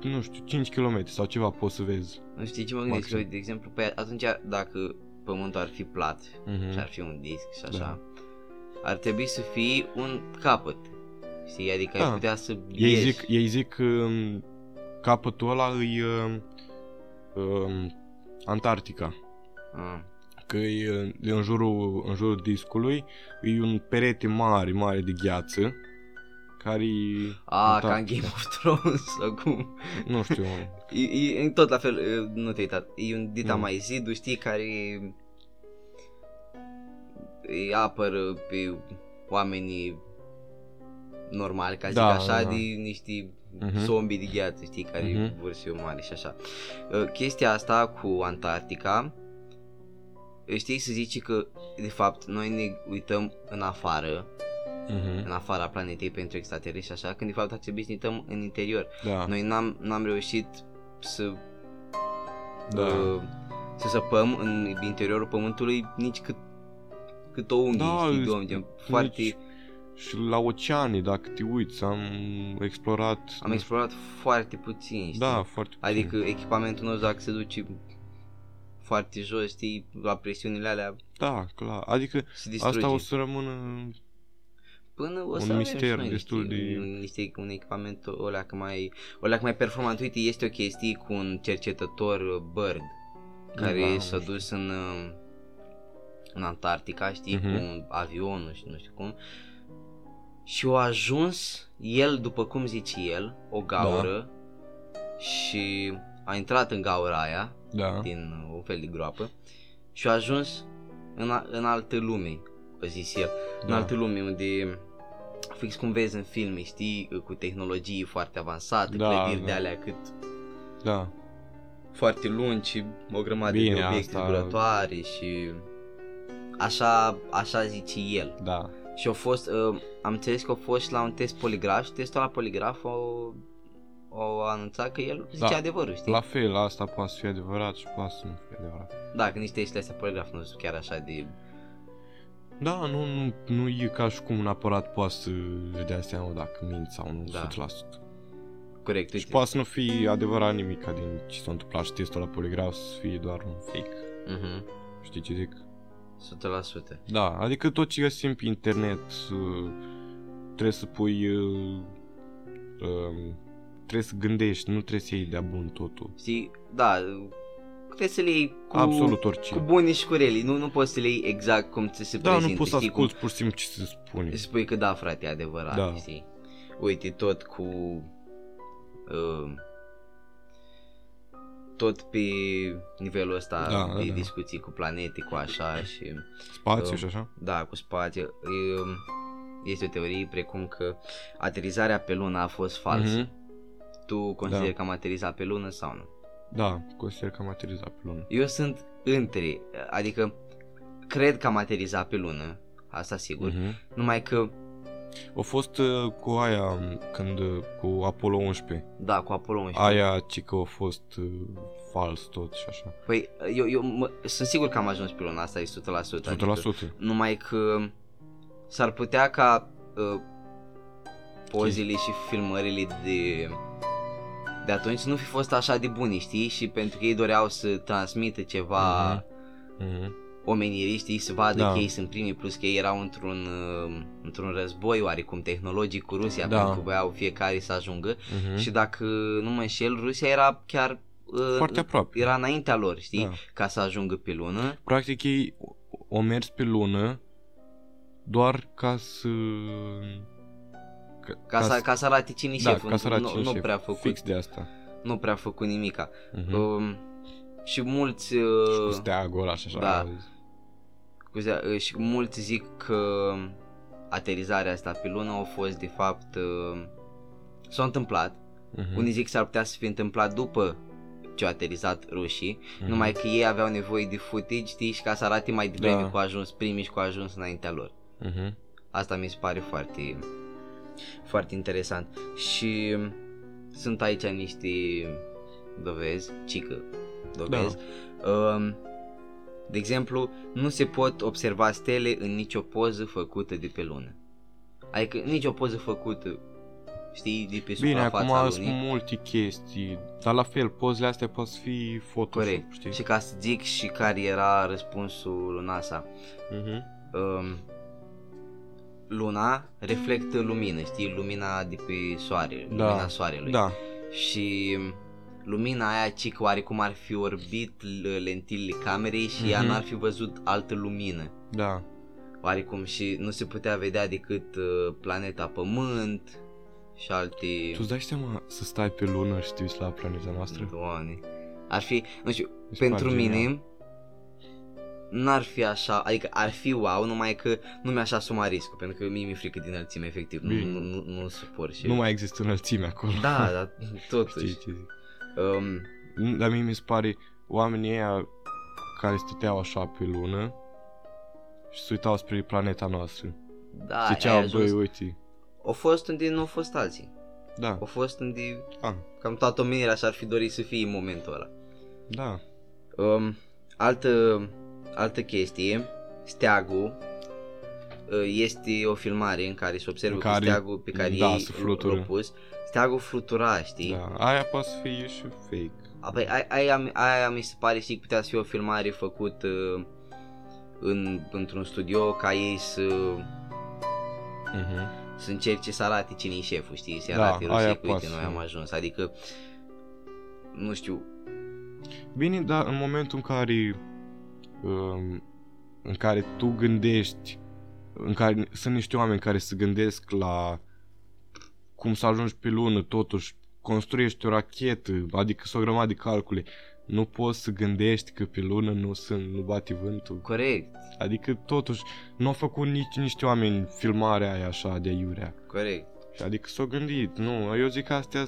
[SPEAKER 2] nu știu, 5 km sau ceva poți să vezi.
[SPEAKER 1] Nu știi ce mă gândesc? Că,
[SPEAKER 2] Maxim.
[SPEAKER 1] de exemplu, pe atunci dacă pământul ar fi plat
[SPEAKER 2] Mhm.
[SPEAKER 1] și ar fi un disc și așa,
[SPEAKER 2] Da.
[SPEAKER 1] ar trebui să fie un capăt. Știi? Adică ai
[SPEAKER 2] Da.
[SPEAKER 1] putea să
[SPEAKER 2] Ei
[SPEAKER 1] ieși.
[SPEAKER 2] zic, ei zic că um, capătul ăla îi um, um, Antarctica.
[SPEAKER 1] Ah.
[SPEAKER 2] Că e, de în, jurul, în jurul discului e un perete mare, mare de gheață care e
[SPEAKER 1] A, ca în
[SPEAKER 2] Antarctica.
[SPEAKER 1] Game of Thrones sau cum.
[SPEAKER 2] Nu știu,
[SPEAKER 1] E, e, tot la fel, e, nu te-ai uitat. E un dita
[SPEAKER 2] Nu.
[SPEAKER 1] mai zidu, știi, care îi apără pe oamenii normali, ca zic
[SPEAKER 2] Da,
[SPEAKER 1] așa,
[SPEAKER 2] da, da.
[SPEAKER 1] de niște
[SPEAKER 2] Mhm.
[SPEAKER 1] zombie de gheață, știi, care
[SPEAKER 2] Mhm.
[SPEAKER 1] vor să mare și așa. Uh, Chestia asta cu Antarctica, uh, știi să zici că, de fapt, noi ne uităm în afară,
[SPEAKER 2] Mhm.
[SPEAKER 1] în afara planetei pentru extraterestri și așa, când de fapt ar trebui să ne uităm în interior.
[SPEAKER 2] Da.
[SPEAKER 1] Noi n-am, n-am reușit să
[SPEAKER 2] Da.
[SPEAKER 1] uh, să săpăm în interiorul pământului nici cât cât o unghie,
[SPEAKER 2] Da,
[SPEAKER 1] știi,
[SPEAKER 2] îți-
[SPEAKER 1] de om, gen, foarte...
[SPEAKER 2] Nici- Și la oceane, dacă te uiți, am explorat...
[SPEAKER 1] Am explorat foarte puțin, știi?
[SPEAKER 2] Da, foarte puțin.
[SPEAKER 1] Adică echipamentul nostru dacă se duce foarte jos, știi, la presiunile alea
[SPEAKER 2] Da, clar. Adică
[SPEAKER 1] se distruge.
[SPEAKER 2] asta o să rămână...
[SPEAKER 1] Până o
[SPEAKER 2] un
[SPEAKER 1] să avem
[SPEAKER 2] mister
[SPEAKER 1] și noi
[SPEAKER 2] destul
[SPEAKER 1] niște,
[SPEAKER 2] de-
[SPEAKER 1] un, niște, un echipament o leacă mai, o leacă mai performant. Uite, este o chestie cu un cercetător uh, Bird care
[SPEAKER 2] Da,
[SPEAKER 1] s-a
[SPEAKER 2] nu știu.
[SPEAKER 1] dus în, uh, în Antarctica, știi,
[SPEAKER 2] Mhm.
[SPEAKER 1] cu un avion și nu știu cum. Și a ajuns el, după cum zice el, o gaură și a intrat în gaura aia
[SPEAKER 2] Da.
[SPEAKER 1] din uh, un fel de groapă și a ajuns în, a, în alte lume, a zis el, în
[SPEAKER 2] Da.
[SPEAKER 1] alte lume unde fix cum vezi în filme, știi, cu tehnologii foarte avansate,
[SPEAKER 2] Da,
[SPEAKER 1] clădiri
[SPEAKER 2] da.
[SPEAKER 1] de alea cât
[SPEAKER 2] Da.
[SPEAKER 1] foarte lungi și o grămadă
[SPEAKER 2] Bine,
[SPEAKER 1] de obiecte
[SPEAKER 2] asta-
[SPEAKER 1] zburătoare și așa, așa zice el.
[SPEAKER 2] Da.
[SPEAKER 1] Și au fost, uh, am înțeles că au fost și la un test poligraf și testul la poligraf au, au anunțat că el zice
[SPEAKER 2] Da.
[SPEAKER 1] adevărul, știi?
[SPEAKER 2] La fel, asta poate să fie adevărat și poate să nu fie adevărat.
[SPEAKER 1] Da, că nici testele astea poligraf nu sunt chiar așa de...
[SPEAKER 2] Da, nu, nu, nu e ca și cum un aparat poate să își dea seama dacă mint sau nu,
[SPEAKER 1] Da.
[SPEAKER 2] 100%.
[SPEAKER 1] Corect,
[SPEAKER 2] Și
[SPEAKER 1] uite.
[SPEAKER 2] poate să nu fie adevărat nimic din ce s-a întâmplat și testul la poligraf să fie doar un fake.
[SPEAKER 1] Mhm.
[SPEAKER 2] Știi ce zic?
[SPEAKER 1] 100%.
[SPEAKER 2] Da, adică tot ce găsim pe internet uh, trebuie să pui uh, um, trebuie să gândești, nu trebuie să iei de-a bun totul.
[SPEAKER 1] Știi, da, trebuie să le iei cu,
[SPEAKER 2] Absolut orice.
[SPEAKER 1] cu buni și cu reli, nu, nu poți să le iei exact cum ți se
[SPEAKER 2] Da,
[SPEAKER 1] prezintă,
[SPEAKER 2] nu poți să
[SPEAKER 1] știi, cum
[SPEAKER 2] asculti pur și simplu ce se spune.
[SPEAKER 1] îți spui că da, frate, e adevărat,
[SPEAKER 2] Da.
[SPEAKER 1] știi. Uite, tot cu... Uh, tot pe nivelul ăsta
[SPEAKER 2] Da,
[SPEAKER 1] de
[SPEAKER 2] da, da.
[SPEAKER 1] discuții cu planete, cu așa și...
[SPEAKER 2] Spațiu
[SPEAKER 1] Um,
[SPEAKER 2] și așa?
[SPEAKER 1] Da, cu spațiu. Um, Este o teorie precum că aterizarea pe lună a fost falsă.
[SPEAKER 2] Mhm.
[SPEAKER 1] Tu consideri
[SPEAKER 2] Da.
[SPEAKER 1] că am aterizat pe lună sau nu?
[SPEAKER 2] Da, consider că am aterizat pe lună.
[SPEAKER 1] Eu sunt între, adică cred că am aterizat pe lună, asta sigur,
[SPEAKER 2] Mhm.
[SPEAKER 1] numai că,
[SPEAKER 2] A fost uh, cu aia, um, când, uh, cu Apollo 11.
[SPEAKER 1] da, cu Apollo 11.
[SPEAKER 2] Aia, ci că a fost uh, fals tot și așa.
[SPEAKER 1] Păi, eu, eu mă, sunt sigur că am ajuns pe lună, asta e 100%.
[SPEAKER 2] 100%.
[SPEAKER 1] Adică, numai că s-ar putea ca uh, pozele și filmările de de atunci să nu fi fost așa de bune, știi? Și pentru că ei doreau să transmită ceva
[SPEAKER 2] Mhm. Mhm.
[SPEAKER 1] omenirii, știi, să vadă
[SPEAKER 2] Da.
[SPEAKER 1] că ei sunt primii, plus că ei erau într-un, uh, într-un război oarecum tehnologic cu Rusia,
[SPEAKER 2] Da.
[SPEAKER 1] pentru că voiau fiecare să ajungă.
[SPEAKER 2] Mhm.
[SPEAKER 1] Și dacă nu mă înșel, Rusia era chiar... uh,
[SPEAKER 2] Foarte aproape.
[SPEAKER 1] Era înaintea lor, știi,
[SPEAKER 2] Da.
[SPEAKER 1] ca să ajungă pe lună.
[SPEAKER 2] Practic ei o mers pe lună doar ca să... Ca,
[SPEAKER 1] Ca, să, ca să arate cine
[SPEAKER 2] da,
[SPEAKER 1] șeful,
[SPEAKER 2] ca să arate
[SPEAKER 1] nu,
[SPEAKER 2] cine
[SPEAKER 1] nu
[SPEAKER 2] șef.
[SPEAKER 1] prea făcut,
[SPEAKER 2] Fix de asta.
[SPEAKER 1] nu prea făcut nimica.
[SPEAKER 2] Mhm.
[SPEAKER 1] Um, și mulți
[SPEAKER 2] Și cu
[SPEAKER 1] uh,
[SPEAKER 2] steagul ăla și așa.
[SPEAKER 1] da. scuze, uh, și mulți zic că aterizarea asta pe lună a fost de fapt uh, s-a întâmplat.
[SPEAKER 2] Mhm.
[SPEAKER 1] Unii zic că s-ar putea să fie întâmplat după ce au aterizat rușii,
[SPEAKER 2] Mhm.
[SPEAKER 1] numai că ei aveau nevoie de footage, știi, și ca să arate mai devreme
[SPEAKER 2] Da.
[SPEAKER 1] cu ajuns primii și cu ajuns înaintea lor.
[SPEAKER 2] Mhm.
[SPEAKER 1] Asta mi se pare foarte foarte interesant. Și sunt aici niște dovezi, cică dovezi. Um, de exemplu, nu se pot observa stele în nicio poză făcută de pe lună. Adică nicio poză făcută, știi, de pe
[SPEAKER 2] Bine,
[SPEAKER 1] suprafața
[SPEAKER 2] acum sunt
[SPEAKER 1] lunii.
[SPEAKER 2] multe chestii, dar la fel, pozele astea pot să fie Photoshop,
[SPEAKER 1] Corect.
[SPEAKER 2] știi?
[SPEAKER 1] Și ca să zic și care era răspunsul NASA.
[SPEAKER 2] Mhm.
[SPEAKER 1] Um, luna reflectă lumină, știi, lumina de pe soare,
[SPEAKER 2] Da.
[SPEAKER 1] lumina soarelui.
[SPEAKER 2] Da,
[SPEAKER 1] Și lumina aia, ci că oarecum ar fi orbit l- lentilele camerei și ea
[SPEAKER 2] Mhm.
[SPEAKER 1] n-ar fi văzut altă lumină.
[SPEAKER 2] da.
[SPEAKER 1] Oarecum și nu se putea vedea decât uh, planeta Pământ și alte...
[SPEAKER 2] Tu îți dai seama să stai pe lună și te uiți la planeta noastră?
[SPEAKER 1] Doamne. Ar fi, nu știu,
[SPEAKER 2] Mi se
[SPEAKER 1] pentru
[SPEAKER 2] pare
[SPEAKER 1] mine
[SPEAKER 2] genial.
[SPEAKER 1] N-ar fi așa, adică ar fi wow, numai că nu mi-aș asuma riscul, pentru că mie mi-e frică din înălțime, efectiv, nu,
[SPEAKER 2] Bine.
[SPEAKER 1] nu, nu, nu suport și...
[SPEAKER 2] Nu mai există înălțime acolo.
[SPEAKER 1] Da, dar totuși.
[SPEAKER 2] Știi ce zic?
[SPEAKER 1] Um,
[SPEAKER 2] Dar mie mi se pare oamenii ăia care stăteau așa pe lună și se uitau spre planeta noastră.
[SPEAKER 1] da, ai
[SPEAKER 2] Ziceau,
[SPEAKER 1] ajuns,
[SPEAKER 2] băi, uite,
[SPEAKER 1] au fost unde nu au fost alții.
[SPEAKER 2] da,
[SPEAKER 1] Au fost unde
[SPEAKER 2] da,
[SPEAKER 1] cam toată omenirea și-ar fi dorit să fie în momentul ăla.
[SPEAKER 2] da,
[SPEAKER 1] Um, altă, altă chestie, steagul, uh, este o filmare în care se observă
[SPEAKER 2] În
[SPEAKER 1] că
[SPEAKER 2] care-
[SPEAKER 1] steagul pe care
[SPEAKER 2] da,
[SPEAKER 1] ei
[SPEAKER 2] se flutură.
[SPEAKER 1] l-au pus, steagul flutura, știi?
[SPEAKER 2] da. Aia poate să fie și fake.
[SPEAKER 1] Apoi, aia, aia, aia mi se pare și că putea să fie o filmare făcută în, într-un studio ca ei să,
[SPEAKER 2] Mhm.
[SPEAKER 1] să încerce să arate cine e șeful, știi? Să
[SPEAKER 2] Da,
[SPEAKER 1] arate
[SPEAKER 2] aia
[SPEAKER 1] Rusiei că uite,
[SPEAKER 2] poate
[SPEAKER 1] noi
[SPEAKER 2] fi.
[SPEAKER 1] am ajuns. Adică, nu știu,
[SPEAKER 2] Bine, dar în momentul în care um, în care tu gândești în care sunt niște oameni care se gândesc la cum să ajungi pe lună, totuși construiești o rachetă, adică sunt o grămadă de calcule. Nu poți să gândești că pe lună nu sunt, nu bate vântul.
[SPEAKER 1] corect,
[SPEAKER 2] Adică totuși nu au făcut nici niște oameni filmarea aia așa de iurea.
[SPEAKER 1] corect.
[SPEAKER 2] Adică s-au gândit, nu, eu zic că astea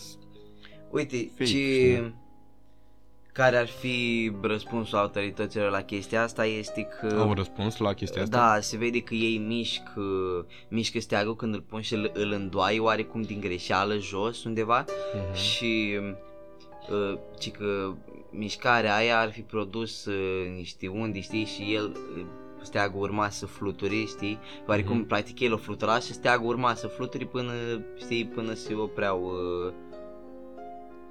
[SPEAKER 1] Uite,
[SPEAKER 2] Fake,
[SPEAKER 1] ce...
[SPEAKER 2] știi?
[SPEAKER 1] Care ar fi răspunsul autorităților la chestia asta este că...
[SPEAKER 2] au răspuns la chestia asta.
[SPEAKER 1] Da, se vede că ei mișcă, mișcă steagul când îl pun și îl, îl îndoai oarecum din greșeală jos undeva
[SPEAKER 2] Mhm.
[SPEAKER 1] și uh, ci că mișcarea aia ar fi produs uh, niște unde, știi, și el uh, steagul urma să fluture, știi? Oarecum,
[SPEAKER 2] Mhm.
[SPEAKER 1] practic, el o flutura și steagul urma să fluture până, știi, până se opreau uh,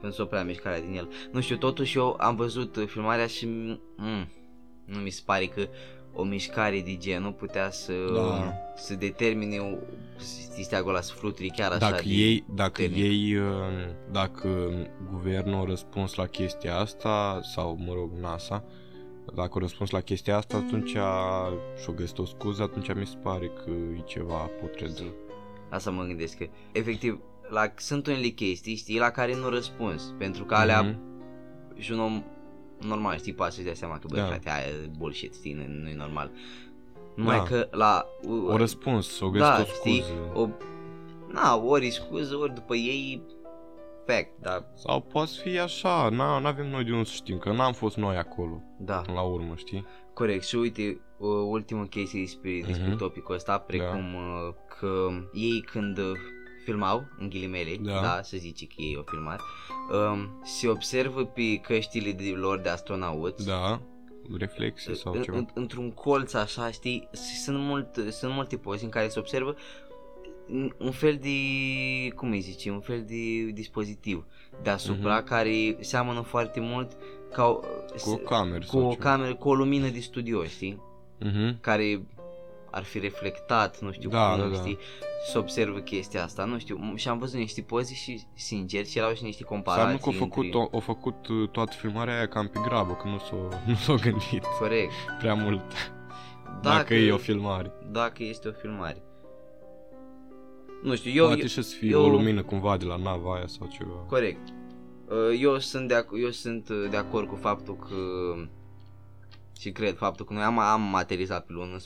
[SPEAKER 1] până se oprea mișcarea din el. Nu știu, totuși eu am văzut uh, filmarea și mm, nu mi se pare că o mișcare de genul putea să,
[SPEAKER 2] Da.
[SPEAKER 1] să determine o, să steagul ăla să fluturi chiar așa
[SPEAKER 2] Dacă
[SPEAKER 1] de,
[SPEAKER 2] ei, dacă
[SPEAKER 1] puternic.
[SPEAKER 2] ei, uh, dacă guvernul a răspuns la chestia asta, sau, mă rog, NASA, dacă a răspuns la chestia asta, atunci a, și-a găsit o scuză, atunci mi se pare că e ceva putred.
[SPEAKER 1] Asta mă gândesc că, efectiv, la, sunt unele chestii, știi, la care nu răspuns, pentru că alea
[SPEAKER 2] Mhm.
[SPEAKER 1] și un om normal, știi, poate să-și dea seama că, bă,
[SPEAKER 2] Da.
[SPEAKER 1] frate, aia e bullshit, știi, nu, nu e normal. Numai
[SPEAKER 2] Da.
[SPEAKER 1] că la...
[SPEAKER 2] O răspuns, o găsit
[SPEAKER 1] da,
[SPEAKER 2] o
[SPEAKER 1] știi,
[SPEAKER 2] scuză.
[SPEAKER 1] o... Na, ori e scuză, ori după ei fact, da,
[SPEAKER 2] Sau poate fi așa, nu avem noi de unde să știm, că n-am fost noi acolo,
[SPEAKER 1] da,
[SPEAKER 2] până la urmă, știi?
[SPEAKER 1] corect. Și uite, o ultimă chestie despre, despre
[SPEAKER 2] Mhm.
[SPEAKER 1] topicul ăsta, precum uh, că ei când uh, filmau, în ghilimele,
[SPEAKER 2] Da.
[SPEAKER 1] da, să zice că ei o filmat, um, se observă pe căștile de lor de astronauți,
[SPEAKER 2] Da, reflexe sau
[SPEAKER 1] în,
[SPEAKER 2] ceva.
[SPEAKER 1] în, într-un colț așa, știi, și sunt, mult, sunt multe poze în care se observă un fel de, cum îi zice, un fel de dispozitiv deasupra
[SPEAKER 2] Mhm.
[SPEAKER 1] care seamănă foarte mult ca o,
[SPEAKER 2] Cu o cameră
[SPEAKER 1] cu
[SPEAKER 2] sau
[SPEAKER 1] o
[SPEAKER 2] ceva.
[SPEAKER 1] cameră, cu o lumină de studio, știi?
[SPEAKER 2] Mhm.
[SPEAKER 1] Care ar fi reflectat, nu știu
[SPEAKER 2] Da,
[SPEAKER 1] cum,
[SPEAKER 2] da, da.
[SPEAKER 1] știi? Se observă chestia asta, nu știu, m- și am văzut niște poze și, sincer, și erau și niște
[SPEAKER 2] Sau
[SPEAKER 1] comparații
[SPEAKER 2] nu că a făcut,
[SPEAKER 1] între...
[SPEAKER 2] o, a făcut uh, toată filmarea aia cam pe grabă, că nu s-o, nu s-o gândit
[SPEAKER 1] Corect.
[SPEAKER 2] prea mult. Dacă, dacă e o filmare.
[SPEAKER 1] Dacă este o filmare. Nu știu,
[SPEAKER 2] Eu,
[SPEAKER 1] eu...
[SPEAKER 2] Poate
[SPEAKER 1] eu
[SPEAKER 2] și să fie
[SPEAKER 1] eu-
[SPEAKER 2] o lumină cumva de la nava aia sau ceva.
[SPEAKER 1] corect. Uh, Eu sunt de, ac- eu sunt uh, de acord cu faptul că și cred faptul că noi am, am aterizat pe lună 100%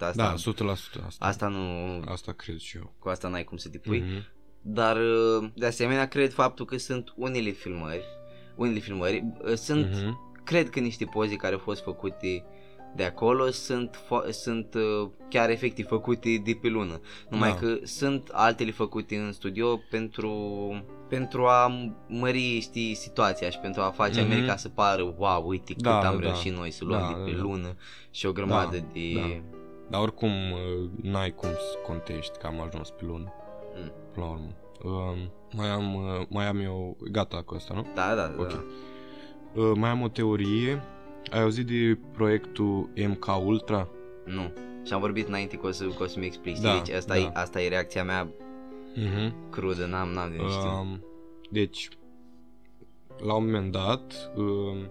[SPEAKER 1] asta.
[SPEAKER 2] Da, 100% asta.
[SPEAKER 1] Asta nu,
[SPEAKER 2] Asta cred și eu.
[SPEAKER 1] cu asta n-ai cum să te pui.
[SPEAKER 2] Mhm.
[SPEAKER 1] Dar uh, de asemenea cred faptul că sunt unele filmări, unele filmări, uh, sunt,
[SPEAKER 2] Mhm.
[SPEAKER 1] cred că niște poze care au fost făcute de acolo sunt, fo- sunt uh, chiar efectiv făcute de pe lună. Numai
[SPEAKER 2] Da.
[SPEAKER 1] că sunt altele făcute în studio pentru, pentru a mări, știi, situația și pentru a face
[SPEAKER 2] Mhm.
[SPEAKER 1] America să pară, wow, uite cât
[SPEAKER 2] Da,
[SPEAKER 1] am
[SPEAKER 2] da.
[SPEAKER 1] reușit noi să luăm
[SPEAKER 2] Da,
[SPEAKER 1] de pe
[SPEAKER 2] da, da.
[SPEAKER 1] lună și o grămadă
[SPEAKER 2] Da,
[SPEAKER 1] de...
[SPEAKER 2] da. Dar oricum uh, n-ai cum să contești că am ajuns pe lună.
[SPEAKER 1] Mm.
[SPEAKER 2] Până la urmă. Um, mai am, uh, mai am eu, gata cu asta, nu?
[SPEAKER 1] Da, da, da.
[SPEAKER 2] Ok.
[SPEAKER 1] da.
[SPEAKER 2] Uh, mai am o teorie. Ai auzit de proiectul MK Ultra?
[SPEAKER 1] Nu. Și am vorbit înainte că o, să, că o să-mi explici.
[SPEAKER 2] Da,
[SPEAKER 1] deci asta,
[SPEAKER 2] da.
[SPEAKER 1] e, asta e reacția mea
[SPEAKER 2] Mhm.
[SPEAKER 1] crudă, n-am, n-am de uh, știu.
[SPEAKER 2] Um, deci, la un moment dat, um,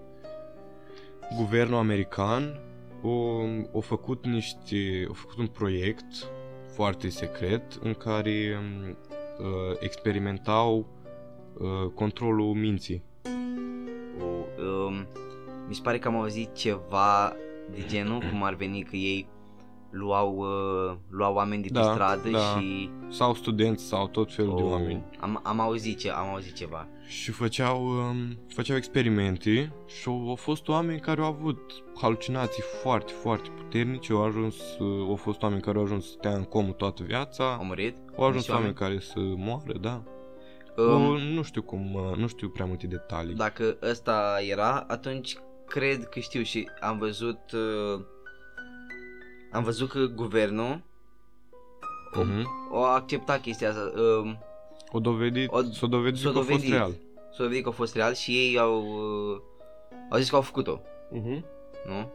[SPEAKER 2] guvernul american a, a făcut niște, a făcut un proiect foarte secret în care um, uh, experimentau uh, controlul minții.
[SPEAKER 1] O, um, mi se pare că am auzit ceva de genul, cum ar veni că ei luau, uh, luau oameni de pe
[SPEAKER 2] Da,
[SPEAKER 1] stradă
[SPEAKER 2] da.
[SPEAKER 1] și...
[SPEAKER 2] Sau studenți sau tot felul de
[SPEAKER 1] Oh,
[SPEAKER 2] oameni.
[SPEAKER 1] Am, am, auzit ce, am auzit ceva.
[SPEAKER 2] Și făceau, um, făceau experimente și au, au fost oameni care au avut halucinații foarte, foarte puternice, au ajuns, uh, au fost oameni care au ajuns să stea în comă toată viața,
[SPEAKER 1] Au murit?
[SPEAKER 2] au ajuns
[SPEAKER 1] niște
[SPEAKER 2] oameni care să moară, da.
[SPEAKER 1] Um,
[SPEAKER 2] Um, nu știu cum, uh, nu știu prea multe detalii.
[SPEAKER 1] Dacă ăsta era, atunci cred că știu și am văzut... Uh, am văzut că guvernul
[SPEAKER 2] Mhm.
[SPEAKER 1] o acceptat chestia asta. Uh,
[SPEAKER 2] O dovedit,
[SPEAKER 1] O-
[SPEAKER 2] s-a dovedit
[SPEAKER 1] s-a
[SPEAKER 2] că a fost
[SPEAKER 1] dovedit.
[SPEAKER 2] real.
[SPEAKER 1] s-a dovedit că a fost real și ei au... Uh, au zis că au făcut-o,
[SPEAKER 2] Mhm.
[SPEAKER 1] nu?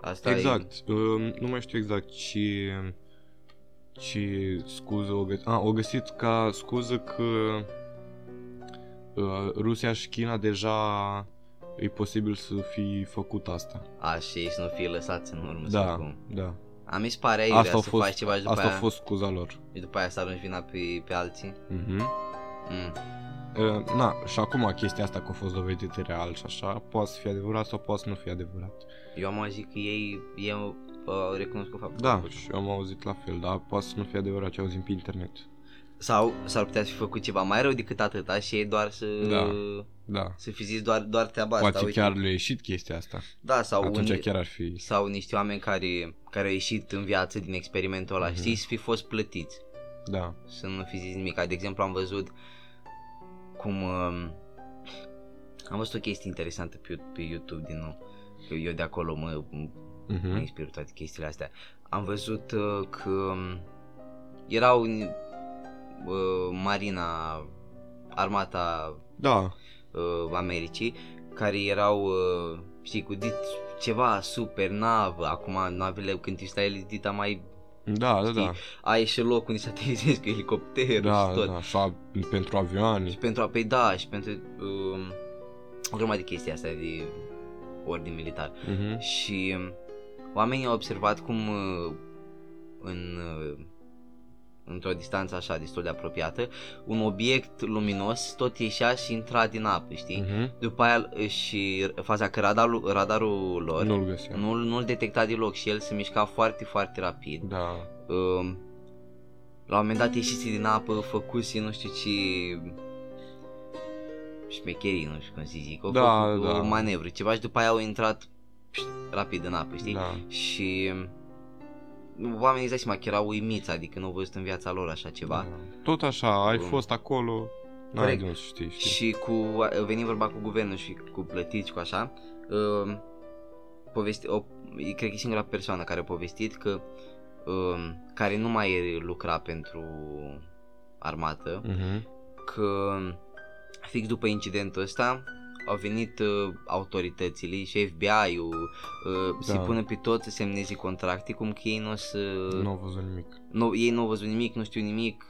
[SPEAKER 1] Asta
[SPEAKER 2] Exact. Um, nu mai știu exact ce, ce scuză o găsit. Ah, o găsit ca scuză că uh, Rusia și China deja e posibil să fi făcut asta.
[SPEAKER 1] E, a, și ei să nu fie lăsați în urmă.
[SPEAKER 2] Da,
[SPEAKER 1] sau cum.
[SPEAKER 2] da.
[SPEAKER 1] A, mi se pare aiurea
[SPEAKER 2] Asta a
[SPEAKER 1] să
[SPEAKER 2] fost,
[SPEAKER 1] faci ceva și după,
[SPEAKER 2] asta a
[SPEAKER 1] aia,
[SPEAKER 2] fost scuza lor.
[SPEAKER 1] și după aia să arunci vina pe, pe alții.
[SPEAKER 2] Mhm.
[SPEAKER 1] Mm.
[SPEAKER 2] Uh, na, și acum chestia asta că a fost dovedită real și așa, poate să fie adevărat sau poate să nu fie adevărat.
[SPEAKER 1] Eu am auzit că ei, ei au uh, recunoscut faptul că
[SPEAKER 2] Da,
[SPEAKER 1] au făcut-o.
[SPEAKER 2] și eu am auzit la fel, dar poate să nu fie adevărat ce auzim pe internet.
[SPEAKER 1] Sau s-ar putea să fi făcut ceva mai rău decât atâta și ei doar să...
[SPEAKER 2] Da. Da.
[SPEAKER 1] Să fi zis doar, doar treaba asta.
[SPEAKER 2] Poate
[SPEAKER 1] uite.
[SPEAKER 2] chiar le-a ieșit chestia asta.
[SPEAKER 1] Da, sau
[SPEAKER 2] Atunci
[SPEAKER 1] unii,
[SPEAKER 2] chiar ar fi...
[SPEAKER 1] sau niște oameni care, care au ieșit în viață din experimentul ăla,
[SPEAKER 2] Mhm.
[SPEAKER 1] știți, să fi fost plătiți.
[SPEAKER 2] Da.
[SPEAKER 1] Să nu fi zis nimic. De exemplu, am văzut cum... um, am văzut o chestie interesantă pe, pe YouTube din nou. Că eu de acolo mă, mă
[SPEAKER 2] Mhm.
[SPEAKER 1] inspir toate chestiile astea. Am văzut uh, că um, erau uh, marina, armata
[SPEAKER 2] Da.
[SPEAKER 1] Uh, Americii, care erau uh, știi, cu dit, ceva super navă, acum navele când tu stai dita mai
[SPEAKER 2] Da, da,
[SPEAKER 1] Știi?
[SPEAKER 2] da.
[SPEAKER 1] ai și loc unde să aterizezi cu elicopterul
[SPEAKER 2] Da,
[SPEAKER 1] și tot.
[SPEAKER 2] da, așa pentru avioane.
[SPEAKER 1] Și pentru a, păi da, și pentru um, o grămadă de chestii astea de ordin militar.
[SPEAKER 2] Mhm.
[SPEAKER 1] Și um, oamenii au observat cum uh, în uh, într-o distanță așa destul de apropiată, un obiect luminos tot ieșea și intra din apă, știi?
[SPEAKER 2] Mhm.
[SPEAKER 1] După aia uh, și faza că radarul, radarul lor
[SPEAKER 2] Nu-l găseam.
[SPEAKER 1] nu, nu-l detecta deloc și el se mișca foarte, foarte rapid.
[SPEAKER 2] Da.
[SPEAKER 1] Um, la un moment dat ieșise din apă, făcuse nu știu ce șmecherii, nu știu cum să zic, o,
[SPEAKER 2] Da,
[SPEAKER 1] făcut
[SPEAKER 2] da.
[SPEAKER 1] o manevră, ceva și după aia au intrat pșt, rapid în apă, știi?
[SPEAKER 2] Da.
[SPEAKER 1] Și um, oamenii îți dai seama că erau uimiți, adică nu au văzut în viața lor așa ceva.
[SPEAKER 2] Da. Tot așa, ai
[SPEAKER 1] Um,
[SPEAKER 2] fost acolo, n-ai
[SPEAKER 1] corect.
[SPEAKER 2] de unde să știi, știi.
[SPEAKER 1] Și cu, veni vorba cu guvernul și cu plătiți, cu așa, um, povesti, o, cred că e singura persoană care a povestit că um, care nu mai lucra pentru armată,
[SPEAKER 2] Mhm.
[SPEAKER 1] că fix după incidentul ăsta au venit uh, autoritățile și FBI-ul uh,
[SPEAKER 2] Da.
[SPEAKER 1] să-i pună pe toți să semneze contracte cum că ei nu o să...
[SPEAKER 2] Nu au văzut nimic.
[SPEAKER 1] Nu, ei nu au văzut nimic, nu știu nimic.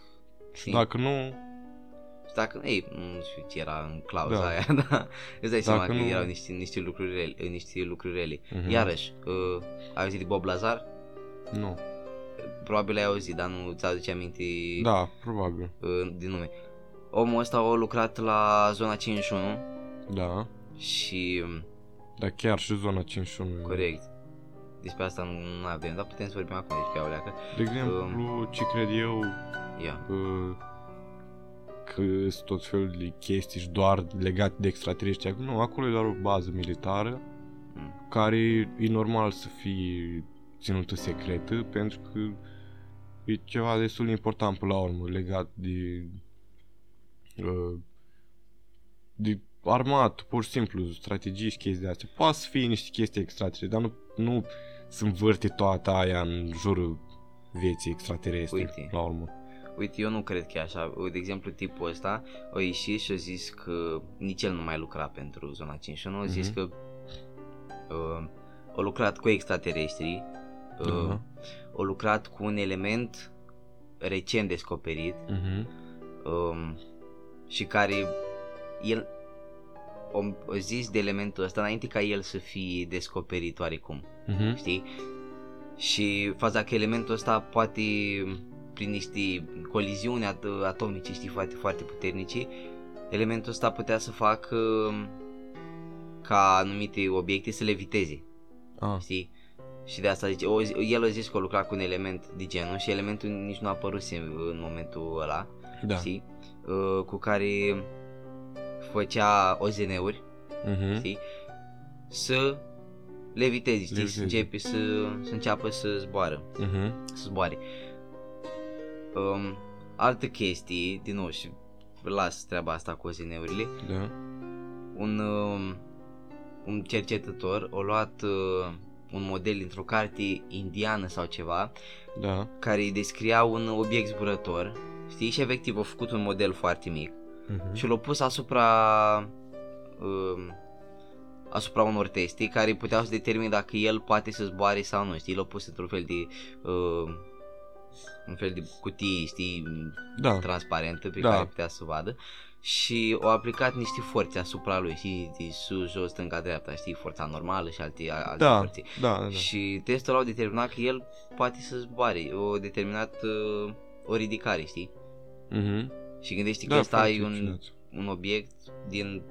[SPEAKER 2] Și dacă nu,
[SPEAKER 1] Și dacă, ei, nu știu ce era în clauza
[SPEAKER 2] Da.
[SPEAKER 1] aia, dar îți dai seama
[SPEAKER 2] Dacă
[SPEAKER 1] că
[SPEAKER 2] nu-
[SPEAKER 1] erau niște, niște lucruri rele, niște lucruri rele.
[SPEAKER 2] Mhm.
[SPEAKER 1] Iarăși, uh, ai auzit de Bob Lazar?
[SPEAKER 2] nu.
[SPEAKER 1] Probabil ai auzit, dar nu ți aduce aminte
[SPEAKER 2] Da, probabil.
[SPEAKER 1] uh, din nume. Omul ăsta a lucrat la zona 51
[SPEAKER 2] Da.
[SPEAKER 1] și, um,
[SPEAKER 2] Dar chiar și zona 51. e-
[SPEAKER 1] corect, despre asta nu, nu avem, dar putem să vorbim acum despre o leacă.
[SPEAKER 2] De exemplu, ce cred eu
[SPEAKER 1] Ia,
[SPEAKER 2] că, că sunt tot felul de chestii și doar legate de extraterestri. Nu, acolo e doar o bază militară
[SPEAKER 1] Mm.
[SPEAKER 2] care e normal să fie ținută secretă pentru că e ceva destul de important până la urmă legat de uh, de armat, pur și simplu, strategii și chestii de astea. Poate să fie niște chestii extraterestre, dar nu, nu să învârte toată aia în jurul vieții extraterestre,
[SPEAKER 1] Uite.
[SPEAKER 2] la urmă.
[SPEAKER 1] uite, eu nu cred că e așa. De exemplu, tipul ăsta a ieșit și a zis că nici el nu mai lucra pentru zona 51, a zis
[SPEAKER 2] Mhm.
[SPEAKER 1] că uh, a lucrat cu extraterestri, uh,
[SPEAKER 2] Da.
[SPEAKER 1] a lucrat cu un element recent descoperit
[SPEAKER 2] Mhm.
[SPEAKER 1] um, și care el o, o zis de elementul ăsta înainte ca el să fie descoperit oarecum,
[SPEAKER 2] Mhm.
[SPEAKER 1] știi? Și faza că elementul ăsta poate prin niște coliziuni at- atomice, știi, foarte, foarte puternice, elementul ăsta putea să facă ca anumite obiecte să leviteze,
[SPEAKER 2] Ah,
[SPEAKER 1] știi? Și de asta zice, o, el a zis că a lucrat cu un element de genul și elementul nici nu a apărut în momentul ăla,
[SPEAKER 2] da.
[SPEAKER 1] știi? Uh, cu care făcea OZN-uri,
[SPEAKER 2] Mhm.
[SPEAKER 1] știi? Să leviteze, știi? Să
[SPEAKER 2] Leviteze.
[SPEAKER 1] începe să, să înceapă să zboară,
[SPEAKER 2] Mhm.
[SPEAKER 1] să zboare. Um, altă chestie, din nou și las treaba asta cu OZN-urile,
[SPEAKER 2] Da.
[SPEAKER 1] un, um, un cercetător a luat uh, un model dintr-o carte indiană sau ceva
[SPEAKER 2] Da.
[SPEAKER 1] care îi descria un obiect zburător, știi? Și efectiv a făcut un model foarte mic
[SPEAKER 2] Mhm.
[SPEAKER 1] și l-a pus asupra um, asupra unor teste care puteau să determine dacă el poate să zboare sau nu, știi? L-a pus într-un fel de uh, un fel de cutie, știi,
[SPEAKER 2] Da.
[SPEAKER 1] transparentă pe
[SPEAKER 2] Da.
[SPEAKER 1] care putea să vadă și au aplicat niște forțe asupra lui, știi, de sus, jos, stânga, dreapta, știi, forța normală și alte, alte
[SPEAKER 2] Da.
[SPEAKER 1] forțe.
[SPEAKER 2] Da, da, da.
[SPEAKER 1] Și testul au determinat că el poate să zboare, o determinat uh, o ridicare, știi?
[SPEAKER 2] Mhm.
[SPEAKER 1] Și gândește că
[SPEAKER 2] Da,
[SPEAKER 1] ăsta
[SPEAKER 2] foarte
[SPEAKER 1] e un,
[SPEAKER 2] ciudat.
[SPEAKER 1] un obiect din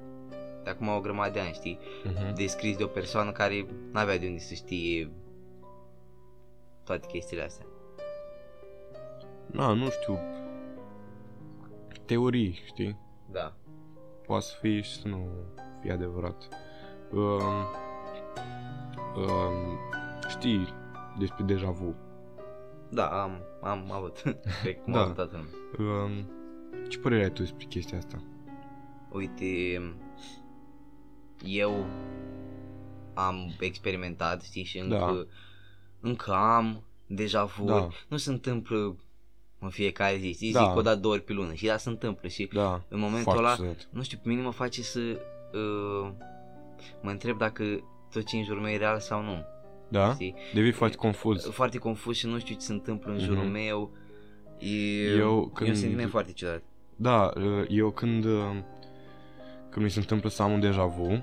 [SPEAKER 1] de acum o grămadă de ani, știi?
[SPEAKER 2] Mhm.
[SPEAKER 1] Descris de o persoană care n-avea de unde să știe toate chestiile astea.
[SPEAKER 2] Da, nu știu. Teorii, știi?
[SPEAKER 1] Da.
[SPEAKER 2] Poate să fie și să nu fie adevărat. Um, um, știi despre deja vu.
[SPEAKER 1] Da, am, am avut. Cred că cum
[SPEAKER 2] Da.
[SPEAKER 1] a avut toată lumea.
[SPEAKER 2] Um, ce părere ai tu despre chestia asta?
[SPEAKER 1] Uite, eu am experimentat, știi, și încă,
[SPEAKER 2] Da.
[SPEAKER 1] încă am deja vu.
[SPEAKER 2] Da.
[SPEAKER 1] Nu se întâmplă în fiecare zi, știi,
[SPEAKER 2] Da.
[SPEAKER 1] zic o dată două ori pe lună și da, se întâmplă și
[SPEAKER 2] Da.
[SPEAKER 1] în momentul
[SPEAKER 2] foarte
[SPEAKER 1] ăla,
[SPEAKER 2] ciudat.
[SPEAKER 1] nu știu, pe mine mă face să uh, mă întreb dacă tot ce în jurul meu e real sau nu.
[SPEAKER 2] Da?
[SPEAKER 1] Știi?
[SPEAKER 2] Devii foarte confuz.
[SPEAKER 1] Foarte confuz și nu știu ce se întâmplă în
[SPEAKER 2] Mhm.
[SPEAKER 1] jurul meu. E,
[SPEAKER 2] Eu
[SPEAKER 1] e un
[SPEAKER 2] când-
[SPEAKER 1] sentiment foarte ciudat.
[SPEAKER 2] Da, uh, eu când, uh, când mi se întâmplă să am un deja vu,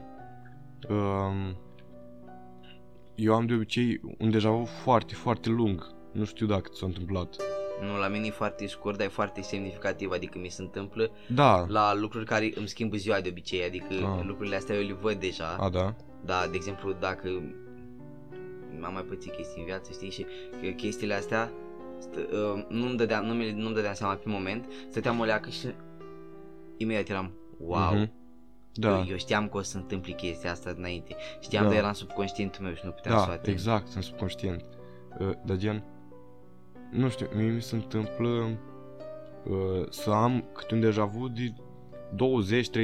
[SPEAKER 2] um, eu am de obicei un deja vu foarte, foarte lung. Nu știu dacă ți s-a întâmplat.
[SPEAKER 1] Nu, la mine e foarte scurt, dar e foarte semnificativ, adică mi se întâmplă
[SPEAKER 2] Da,
[SPEAKER 1] la lucruri care îmi schimbă ziua de obicei, adică
[SPEAKER 2] Ah.
[SPEAKER 1] lucrurile astea eu le văd deja.
[SPEAKER 2] a, da.
[SPEAKER 1] Da, de exemplu, dacă am mai pățit chestii în viață, știi, și că chestiile astea stă, uh, nu-mi dădeam, nu mi nu-mi dădeam seama pe moment, stăteam o leacă și imediat eram, wow,
[SPEAKER 2] Mhm. Da,
[SPEAKER 1] eu, eu știam că o să se întâmple chestia asta înainte, știam,
[SPEAKER 2] Da.
[SPEAKER 1] dar era în subconștientul meu și nu puteam să o
[SPEAKER 2] da,
[SPEAKER 1] ating.
[SPEAKER 2] exact, sunt subconștient. Uh, dar gen, nu știu, mie mi se întâmplă uh, să am câte un deja vu de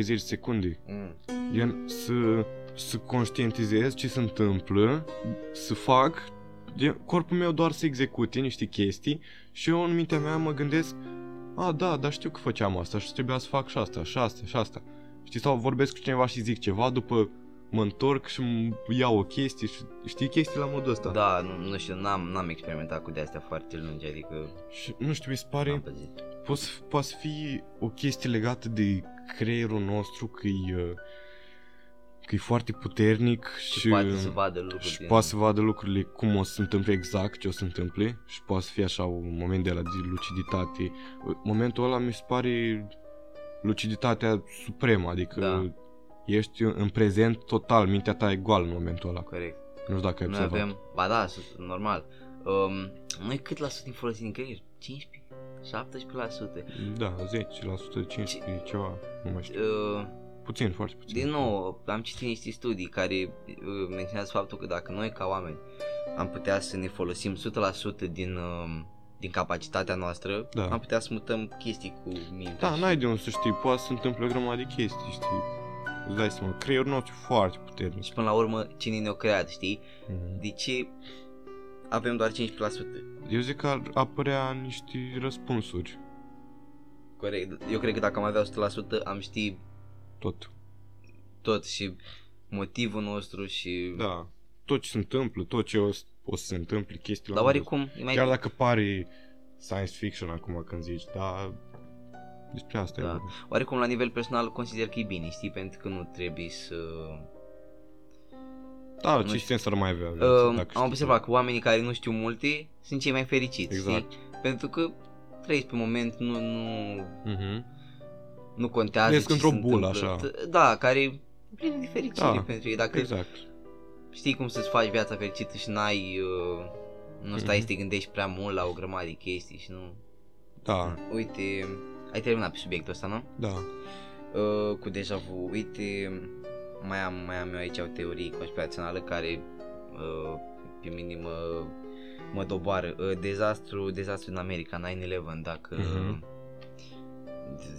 [SPEAKER 2] 20-30 secunde.
[SPEAKER 1] Mm.
[SPEAKER 2] Gen, să, să conștientizez ce se întâmplă, să fac, gen, corpul meu doar să execute niște chestii și eu în mintea mea mă gândesc, a, da, dar știu că făceam asta și trebuia să fac și asta, și asta, și asta. Știi, sau vorbesc cu cineva și zic ceva, după mă întorc și îmi iau o chestie și știi chestii la modul ăsta.
[SPEAKER 1] Da, nu, nu știu, n-am, n-am experimentat cu de-astea foarte lungi, adică
[SPEAKER 2] Și nu știu, mi se
[SPEAKER 1] n-am
[SPEAKER 2] pare,
[SPEAKER 1] păzit.
[SPEAKER 2] poate, poate să fie o chestie legată de creierul nostru, că e, uh, că e foarte puternic
[SPEAKER 1] Și,
[SPEAKER 2] și,
[SPEAKER 1] poate să vadă lucruri
[SPEAKER 2] și
[SPEAKER 1] din-
[SPEAKER 2] poate să vadă lucrurile cum o să se întâmple exact ce o să se întâmple și poate să fie așa un moment de la de luciditate. Momentul ăla mi se pare luciditatea supremă, adică
[SPEAKER 1] Da.
[SPEAKER 2] ești în prezent total, mintea ta e goală în momentul ăla.
[SPEAKER 1] Corect.
[SPEAKER 2] Nu știu dacă ai
[SPEAKER 1] Noi
[SPEAKER 2] observat.
[SPEAKER 1] avem, ba da, sus- normal. Um, noi cât la sută din folosim din creier? 15? 17%?
[SPEAKER 2] Da, 10%, 15, ceva, nu mai știu.
[SPEAKER 1] Uh,
[SPEAKER 2] Puțin, foarte puțin.
[SPEAKER 1] din nou, am citit niște studii care uh, menționează faptul că dacă noi ca oameni am putea să ne folosim 100% din, um, din capacitatea noastră,
[SPEAKER 2] Da.
[SPEAKER 1] am putea să mutăm chestii cu mintea.
[SPEAKER 2] Da,
[SPEAKER 1] și-
[SPEAKER 2] n-ai de unde să știi, poate să se întâmple o grămadă de chestii, știi? Îți dai seama, creierul nostru e foarte puternic.
[SPEAKER 1] Și până la urmă, cine ne-a creat, știi?
[SPEAKER 2] Mhm.
[SPEAKER 1] De ce avem doar 15%?
[SPEAKER 2] Eu zic că ar apărea niște răspunsuri,
[SPEAKER 1] Corect. Eu cred că dacă am avea 100%, am ști
[SPEAKER 2] tot.
[SPEAKER 1] tot și motivul nostru și...
[SPEAKER 2] Da, tot ce se întâmplă, tot ce o, să- o să se întâmple, chestii
[SPEAKER 1] Dar
[SPEAKER 2] la modul
[SPEAKER 1] oarecum e mai...
[SPEAKER 2] ăsta. Chiar dacă pare science fiction acum când zici, dar despre asta
[SPEAKER 1] Da.
[SPEAKER 2] e vorba.
[SPEAKER 1] Oarecum la nivel personal consider că e bine, știi? Pentru că nu trebuie să...
[SPEAKER 2] Da,
[SPEAKER 1] Nu
[SPEAKER 2] ce
[SPEAKER 1] știu.
[SPEAKER 2] sens ar mai avea?
[SPEAKER 1] Uh,
[SPEAKER 2] viața, dacă
[SPEAKER 1] am
[SPEAKER 2] știi
[SPEAKER 1] observat că oamenii care nu știu multe sunt cei mai fericiți,
[SPEAKER 2] Exact.
[SPEAKER 1] știi? Pentru că trăiesc pe moment, nu, nu,
[SPEAKER 2] tot. Mhm.
[SPEAKER 1] nu contează
[SPEAKER 2] Trăiesc
[SPEAKER 1] ce
[SPEAKER 2] într-o
[SPEAKER 1] se
[SPEAKER 2] bulă,
[SPEAKER 1] întâmplă.
[SPEAKER 2] așa.
[SPEAKER 1] T- Da, care e plină de fericire
[SPEAKER 2] Da,
[SPEAKER 1] pentru ei. Dacă
[SPEAKER 2] Exact.
[SPEAKER 1] știi cum să-ți faci viața fericită și n-ai... Uh, nu stai
[SPEAKER 2] Mhm.
[SPEAKER 1] să te gândești prea mult la o grămadă de chestii și nu...
[SPEAKER 2] Da,
[SPEAKER 1] Uite, ai terminat pe subiectul ăsta, nu?
[SPEAKER 2] da.
[SPEAKER 1] Uh, cu deja vu. Uite, mai am, mai am eu aici o teorie conspirațională care uh, pe mine mă, mă doboară. Uh, dezastru, dezastru în America, 9-11, dacă...
[SPEAKER 2] Mhm.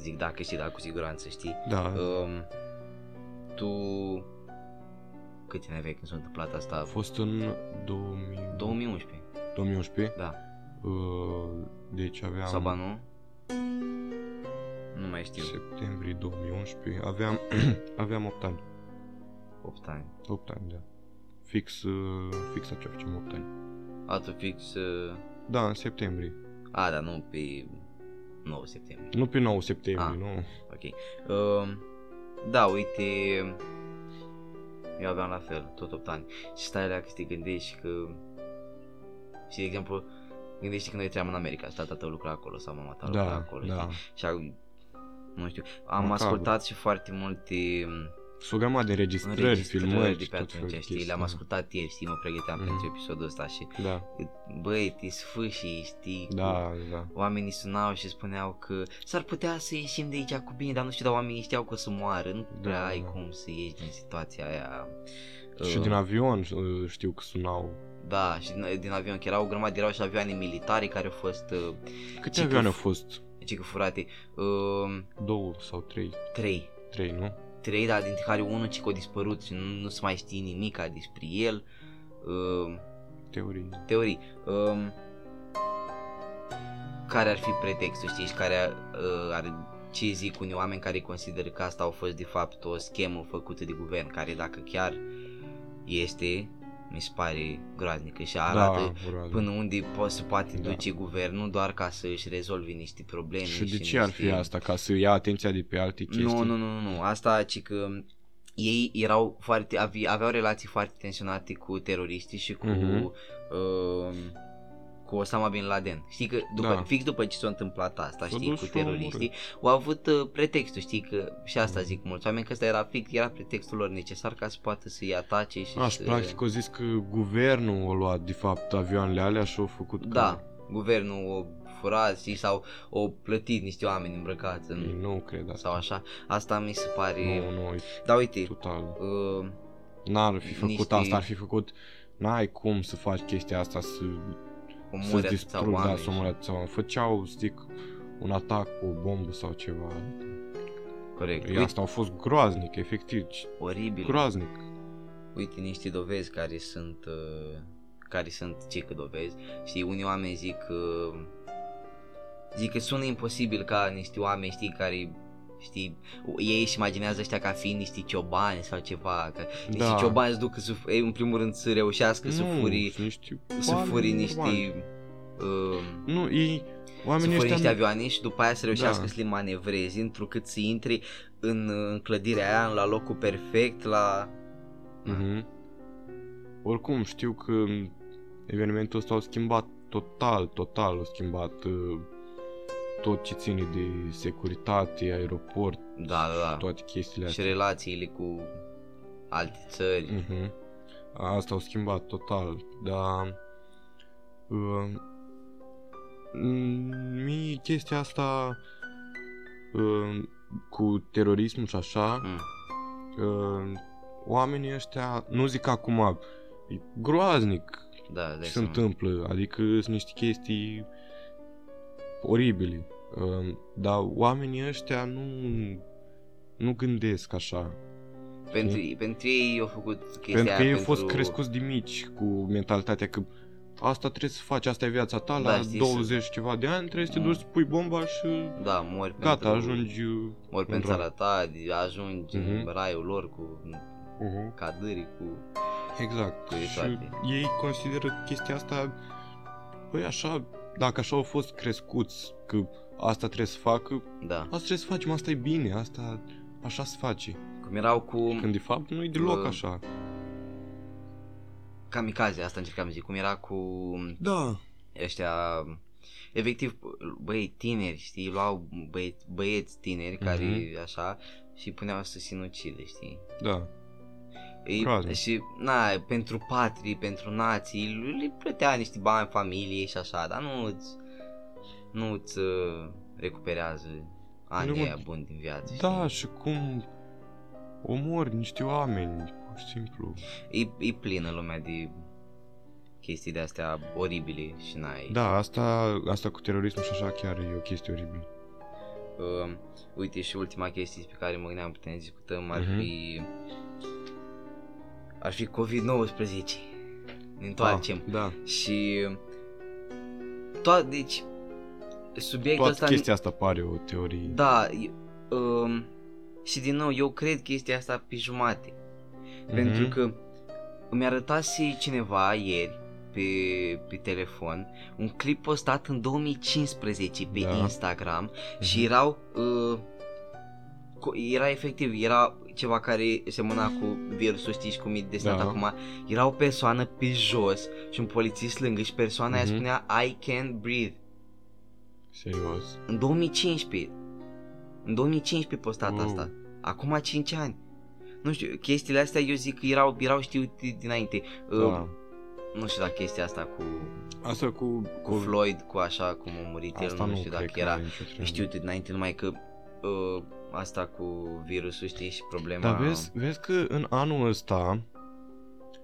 [SPEAKER 1] Zic dacă știi, dar cu siguranță știi.
[SPEAKER 2] Da,
[SPEAKER 1] Um, tu... Câți ani aveai când s-a întâmplat
[SPEAKER 2] a
[SPEAKER 1] asta?
[SPEAKER 2] fost în 2000...
[SPEAKER 1] 2011,
[SPEAKER 2] 2011.
[SPEAKER 1] da.
[SPEAKER 2] Uh, deci aveam...
[SPEAKER 1] Sau ba nu? Nu mai știu.
[SPEAKER 2] Septembrie 2011. Aveam, aveam 8 ani.
[SPEAKER 1] 8 ani.
[SPEAKER 2] 8 ani, da. Fix, uh, fix așa facem 8 ani.
[SPEAKER 1] Altul fix... Uh...
[SPEAKER 2] Da, în septembrie.
[SPEAKER 1] A, dar nu pe 9 septembrie.
[SPEAKER 2] Nu pe 9 septembrie,
[SPEAKER 1] Ah.
[SPEAKER 2] nu.
[SPEAKER 1] Ok. Uh, da, uite, eu aveam la fel, tot 8 ani. Și stai la că te gândești că... Și de exemplu, gândește că noi trăiam în America, și tata tău lucra acolo sau mama ta lucra
[SPEAKER 2] Da,
[SPEAKER 1] acolo,
[SPEAKER 2] da.
[SPEAKER 1] știi? Și au, nu știu, am
[SPEAKER 2] Macabru.
[SPEAKER 1] ascultat și foarte multe
[SPEAKER 2] Sunt o grămadă de înregistrări,
[SPEAKER 1] înregistrări
[SPEAKER 2] filmări
[SPEAKER 1] de
[SPEAKER 2] și
[SPEAKER 1] pe
[SPEAKER 2] tot felul
[SPEAKER 1] atunci,
[SPEAKER 2] de
[SPEAKER 1] știi,
[SPEAKER 2] chestii,
[SPEAKER 1] le-am
[SPEAKER 2] da.
[SPEAKER 1] ascultat ieri, știi, mă pregăteam
[SPEAKER 2] Mhm.
[SPEAKER 1] pentru episodul ăsta și
[SPEAKER 2] Da,
[SPEAKER 1] băi, te sfâșii, știi, cu-
[SPEAKER 2] da, da.
[SPEAKER 1] Oamenii sunau și spuneau că s-ar putea să ieșim de aici cu bine, dar nu știu, dar oamenii știau că o să moară, nu prea
[SPEAKER 2] Da,
[SPEAKER 1] ai
[SPEAKER 2] da.
[SPEAKER 1] cum să ieși din situația aia.
[SPEAKER 2] Și
[SPEAKER 1] Uh,
[SPEAKER 2] din avion uh, știu că sunau.
[SPEAKER 1] Da, și din, din avion, că erau o grămadă, erau și avioane militare care au fost, uh,
[SPEAKER 2] Câte
[SPEAKER 1] și că
[SPEAKER 2] avioane au
[SPEAKER 1] f-
[SPEAKER 2] fost?
[SPEAKER 1] ce că furate, uh,
[SPEAKER 2] Două sau trei?
[SPEAKER 1] trei.
[SPEAKER 2] Trei, nu?
[SPEAKER 1] Trei, dar dintre care unul ce că a dispărut și nu, nu se mai știe nimic despre el. Uh,
[SPEAKER 2] Teorii.
[SPEAKER 1] teorii. Um, care ar fi pretextul, știi, și care uh, ar, ce zic unii oameni care consideră că asta au fost de fapt o schemă făcută de guvern, care dacă chiar este, mi se pare groaznică și arată
[SPEAKER 2] da, groaznic.
[SPEAKER 1] până unde po- se poate
[SPEAKER 2] Da.
[SPEAKER 1] duce guvernul doar ca să își rezolve niște probleme.
[SPEAKER 2] Și de
[SPEAKER 1] și
[SPEAKER 2] ce ar
[SPEAKER 1] niște...
[SPEAKER 2] fi asta? Ca să ia atenția de pe alte chestii?
[SPEAKER 1] Nu, nu, nu, nu, nu. Asta ci că ei erau foarte, ave- aveau relații foarte tensionate cu teroriștii și cu
[SPEAKER 2] Mhm.
[SPEAKER 1] uh, cu Osama Bin Laden. Știi că după,
[SPEAKER 2] Da.
[SPEAKER 1] fix după ce s-a întâmplat asta,
[SPEAKER 2] S-a
[SPEAKER 1] știi,
[SPEAKER 2] dus
[SPEAKER 1] cu
[SPEAKER 2] și l-au
[SPEAKER 1] teroriștii, au avut uh, pretextul, știi, că și asta zic mulți oameni, că ăsta era fix, era pretextul lor necesar ca să poată să-i atace și
[SPEAKER 2] Aș, și
[SPEAKER 1] să...
[SPEAKER 2] practic au zis că guvernul a luat de fapt avioanele alea și au făcut că...
[SPEAKER 1] Da, guvernul o furat, știi, sau o plătit niște oameni îmbrăcați
[SPEAKER 2] Ei,
[SPEAKER 1] în...
[SPEAKER 2] Nu cred asta.
[SPEAKER 1] sau așa. Asta mi se pare...
[SPEAKER 2] Nu, nu, e
[SPEAKER 1] Dar uite,
[SPEAKER 2] total.
[SPEAKER 1] uh,
[SPEAKER 2] N-ar fi făcut
[SPEAKER 1] niște-
[SPEAKER 2] asta, ar fi făcut... N-ai cum să faci chestia asta să, să
[SPEAKER 1] omori atâția
[SPEAKER 2] distrug, da,
[SPEAKER 1] oameni.
[SPEAKER 2] să omori atâția oameni. Făceau, zic, un atac cu o bombă sau ceva.
[SPEAKER 1] Corect.
[SPEAKER 2] Ei,
[SPEAKER 1] Uite,
[SPEAKER 2] asta a fost groaznic, efectiv.
[SPEAKER 1] oribil.
[SPEAKER 2] Groaznic.
[SPEAKER 1] Uite niște dovezi care sunt uh, care sunt ce că dovezi. Știi, unii oameni zic uh, zic că sună imposibil ca niște oameni, știi, care știi, ei își imaginează ăștia ca fiind niște ciobani sau ceva, că niște
[SPEAKER 2] Da.
[SPEAKER 1] ciobani îți duc să, ei, în primul rând să reușească să
[SPEAKER 2] Nu,
[SPEAKER 1] furi,
[SPEAKER 2] sunt niște
[SPEAKER 1] să
[SPEAKER 2] oameni
[SPEAKER 1] furi
[SPEAKER 2] normali.
[SPEAKER 1] niște uh,
[SPEAKER 2] Nu, ei...
[SPEAKER 1] să
[SPEAKER 2] Oamenii
[SPEAKER 1] furi niște
[SPEAKER 2] ăștia...
[SPEAKER 1] avioane și după aia să reușească
[SPEAKER 2] Da.
[SPEAKER 1] să le manevrezi întrucât să intri în, în clădirea aia, la locul perfect, la...
[SPEAKER 2] Mhm. Oricum, știu că evenimentul ăsta a schimbat total, total, a schimbat uh, tot ce ține de securitate, aeroport,
[SPEAKER 1] Da, da, da.
[SPEAKER 2] toate chestiile
[SPEAKER 1] și
[SPEAKER 2] astea.
[SPEAKER 1] relațiile cu alte țări.
[SPEAKER 2] Mhm. Asta au schimbat total, dar uh, m- mie chestia asta uh, cu terorismul și așa,
[SPEAKER 1] Mm.
[SPEAKER 2] uh, oamenii ăștia, nu zic acum, e groaznic
[SPEAKER 1] Da, dai
[SPEAKER 2] ce se
[SPEAKER 1] seama.
[SPEAKER 2] întâmplă, adică sunt niște chestii oribile, uh, dar oamenii ăștia nu, nu gândesc așa.
[SPEAKER 1] Pentru, pentru ei au făcut chestia
[SPEAKER 2] Pentru că
[SPEAKER 1] aia
[SPEAKER 2] ei au fost
[SPEAKER 1] pentru-
[SPEAKER 2] crescuți de mici cu mentalitatea că asta trebuie să faci, asta e viața ta,
[SPEAKER 1] Da,
[SPEAKER 2] la
[SPEAKER 1] știi,
[SPEAKER 2] 20 ceva de ani trebuie să te
[SPEAKER 1] Mm.
[SPEAKER 2] duci să pui bomba și
[SPEAKER 1] Da, mori
[SPEAKER 2] gata,
[SPEAKER 1] pentru,
[SPEAKER 2] ajungi...
[SPEAKER 1] Mori
[SPEAKER 2] în
[SPEAKER 1] pentru
[SPEAKER 2] rai.
[SPEAKER 1] țara ta, ajungi în
[SPEAKER 2] Mhm.
[SPEAKER 1] raiul lor cu
[SPEAKER 2] Uh-huh.
[SPEAKER 1] cadârii, cu...
[SPEAKER 2] Exact.
[SPEAKER 1] Cu
[SPEAKER 2] și
[SPEAKER 1] toate.
[SPEAKER 2] ei consideră chestia asta, păi așa, dacă așa au fost crescuți, că asta trebuie să facă,
[SPEAKER 1] Da.
[SPEAKER 2] asta trebuie să facem, asta e bine, asta așa se face.
[SPEAKER 1] Cum erau cu
[SPEAKER 2] Când de fapt nu e deloc
[SPEAKER 1] Uh,
[SPEAKER 2] așa.
[SPEAKER 1] kamikaze, asta încercam să zic, cum era cu
[SPEAKER 2] Da.
[SPEAKER 1] ăștia efectiv băi tineri, știi, luau băieți, băieți tineri care
[SPEAKER 2] Mhm.
[SPEAKER 1] așa și puneau să sinucide, știi?
[SPEAKER 2] Da.
[SPEAKER 1] Ei,
[SPEAKER 2] Groaznic.
[SPEAKER 1] și, na, pentru patrii, pentru nații, le plătea niște bani familiei și așa, dar nu îți, nu îți uh, recuperează anii
[SPEAKER 2] Nu,
[SPEAKER 1] aia buni din viață,
[SPEAKER 2] Da,
[SPEAKER 1] știi?
[SPEAKER 2] și cum omori niște oameni, pur și simplu.
[SPEAKER 1] E, e plină lumea de chestii de astea oribile și n-ai.
[SPEAKER 2] Da, asta, asta cu terorismul și așa chiar e o chestie oribilă.
[SPEAKER 1] Uh, uite și ultima chestie pe care mă gândeam putem să discutăm ar
[SPEAKER 2] Mhm.
[SPEAKER 1] fi ar fi COVID-19. Ne întoarcem.
[SPEAKER 2] Ah, da.
[SPEAKER 1] Și toată, deci subiectul
[SPEAKER 2] Toată
[SPEAKER 1] ăsta
[SPEAKER 2] chestia asta pare o teorie.
[SPEAKER 1] Da, e- um, și din nou, eu cred chestia asta pe jumate.
[SPEAKER 2] Mhm.
[SPEAKER 1] Pentru că îmi arătase cineva ieri pe, pe telefon un clip postat în 2015 pe
[SPEAKER 2] Da.
[SPEAKER 1] Instagram și
[SPEAKER 2] Mhm.
[SPEAKER 1] erau uh, cu- era efectiv, era ceva care semăna cu virusul, știi și cum e desenat
[SPEAKER 2] Da.
[SPEAKER 1] acum, era o persoană pe jos și un polițist lângă și persoana aia
[SPEAKER 2] Mhm.
[SPEAKER 1] spunea I can't breathe.
[SPEAKER 2] Serios.
[SPEAKER 1] În 2015. În 2015 postat
[SPEAKER 2] Wow.
[SPEAKER 1] asta. Acum 5 ani. Nu știu, chestiile astea eu zic că erau, erau știute dinainte. Uh,
[SPEAKER 2] Da.
[SPEAKER 1] Nu știu dacă chestia asta cu,
[SPEAKER 2] Asta cu,
[SPEAKER 1] cu Floyd, cu așa cum a murit el,
[SPEAKER 2] Asta
[SPEAKER 1] nu
[SPEAKER 2] nu
[SPEAKER 1] știu
[SPEAKER 2] cred
[SPEAKER 1] dacă
[SPEAKER 2] că
[SPEAKER 1] era
[SPEAKER 2] are nicio treabă.
[SPEAKER 1] știute dinainte, numai că uh, asta cu virusul, știi, și problema...
[SPEAKER 2] Dar vezi, vezi că în anul ăsta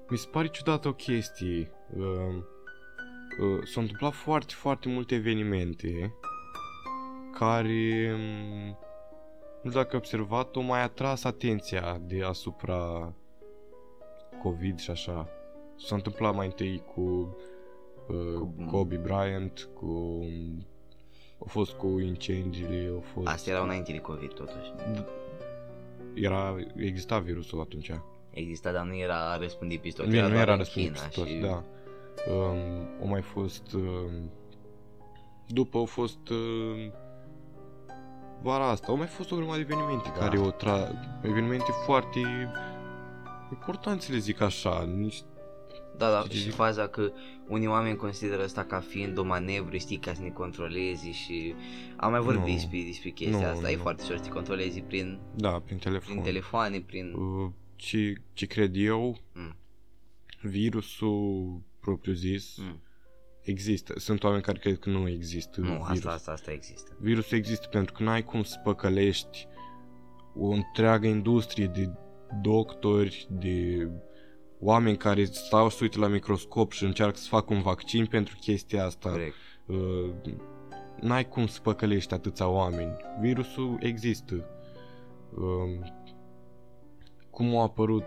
[SPEAKER 2] mi se pare ciudată o chestie. Uh, uh, s-au întâmplat foarte, foarte multe evenimente care, um, nu știu dacă ai observat, au mai atras atenția de asupra COVID și așa. S-a întâmplat mai întâi cu, uh,
[SPEAKER 1] Cu-
[SPEAKER 2] Kobe Bryant, cu... Au fost cu incendiile, au fost...
[SPEAKER 1] Asta era înainte de COVID, totuși.
[SPEAKER 2] Era, exista virusul atunci.
[SPEAKER 1] Exista, dar nu era răspândit peste tot.
[SPEAKER 2] Bine, nu
[SPEAKER 1] doar
[SPEAKER 2] era
[SPEAKER 1] în
[SPEAKER 2] răspândit
[SPEAKER 1] China
[SPEAKER 2] peste tot,
[SPEAKER 1] și...
[SPEAKER 2] da. Um, au mai fost... Um, după au fost... Um, vara asta, au mai fost o grămadă de evenimente
[SPEAKER 1] Da.
[SPEAKER 2] care o tra... evenimente foarte importante, să le zic așa, nici
[SPEAKER 1] Da, da,
[SPEAKER 2] Ce
[SPEAKER 1] și
[SPEAKER 2] zic?
[SPEAKER 1] faza că unii oameni consideră asta ca fiind o manevră, știi, ca să ne controlezi și am mai vorbit
[SPEAKER 2] Nu.
[SPEAKER 1] despre, despre chestia
[SPEAKER 2] Nu,
[SPEAKER 1] asta,
[SPEAKER 2] nu,
[SPEAKER 1] e
[SPEAKER 2] nu.
[SPEAKER 1] foarte ușor să te controlezi prin,
[SPEAKER 2] Da, prin telefon.
[SPEAKER 1] prin telefoane, prin...
[SPEAKER 2] Uh, ce, ce cred eu,
[SPEAKER 1] Mm.
[SPEAKER 2] virusul propriu zis
[SPEAKER 1] Mm.
[SPEAKER 2] există. Sunt oameni care cred că nu există
[SPEAKER 1] Nu,
[SPEAKER 2] virus.
[SPEAKER 1] asta, asta, asta există.
[SPEAKER 2] Virusul există pentru că n-ai cum să păcălești o întreagă industrie de doctori, de oameni care stau să uită la microscop și încearcă să facă un vaccin pentru chestia asta.
[SPEAKER 1] Corect.
[SPEAKER 2] Uh, n-ai cum să păcălești atâția oameni. Virusul există. Uh, cum a apărut,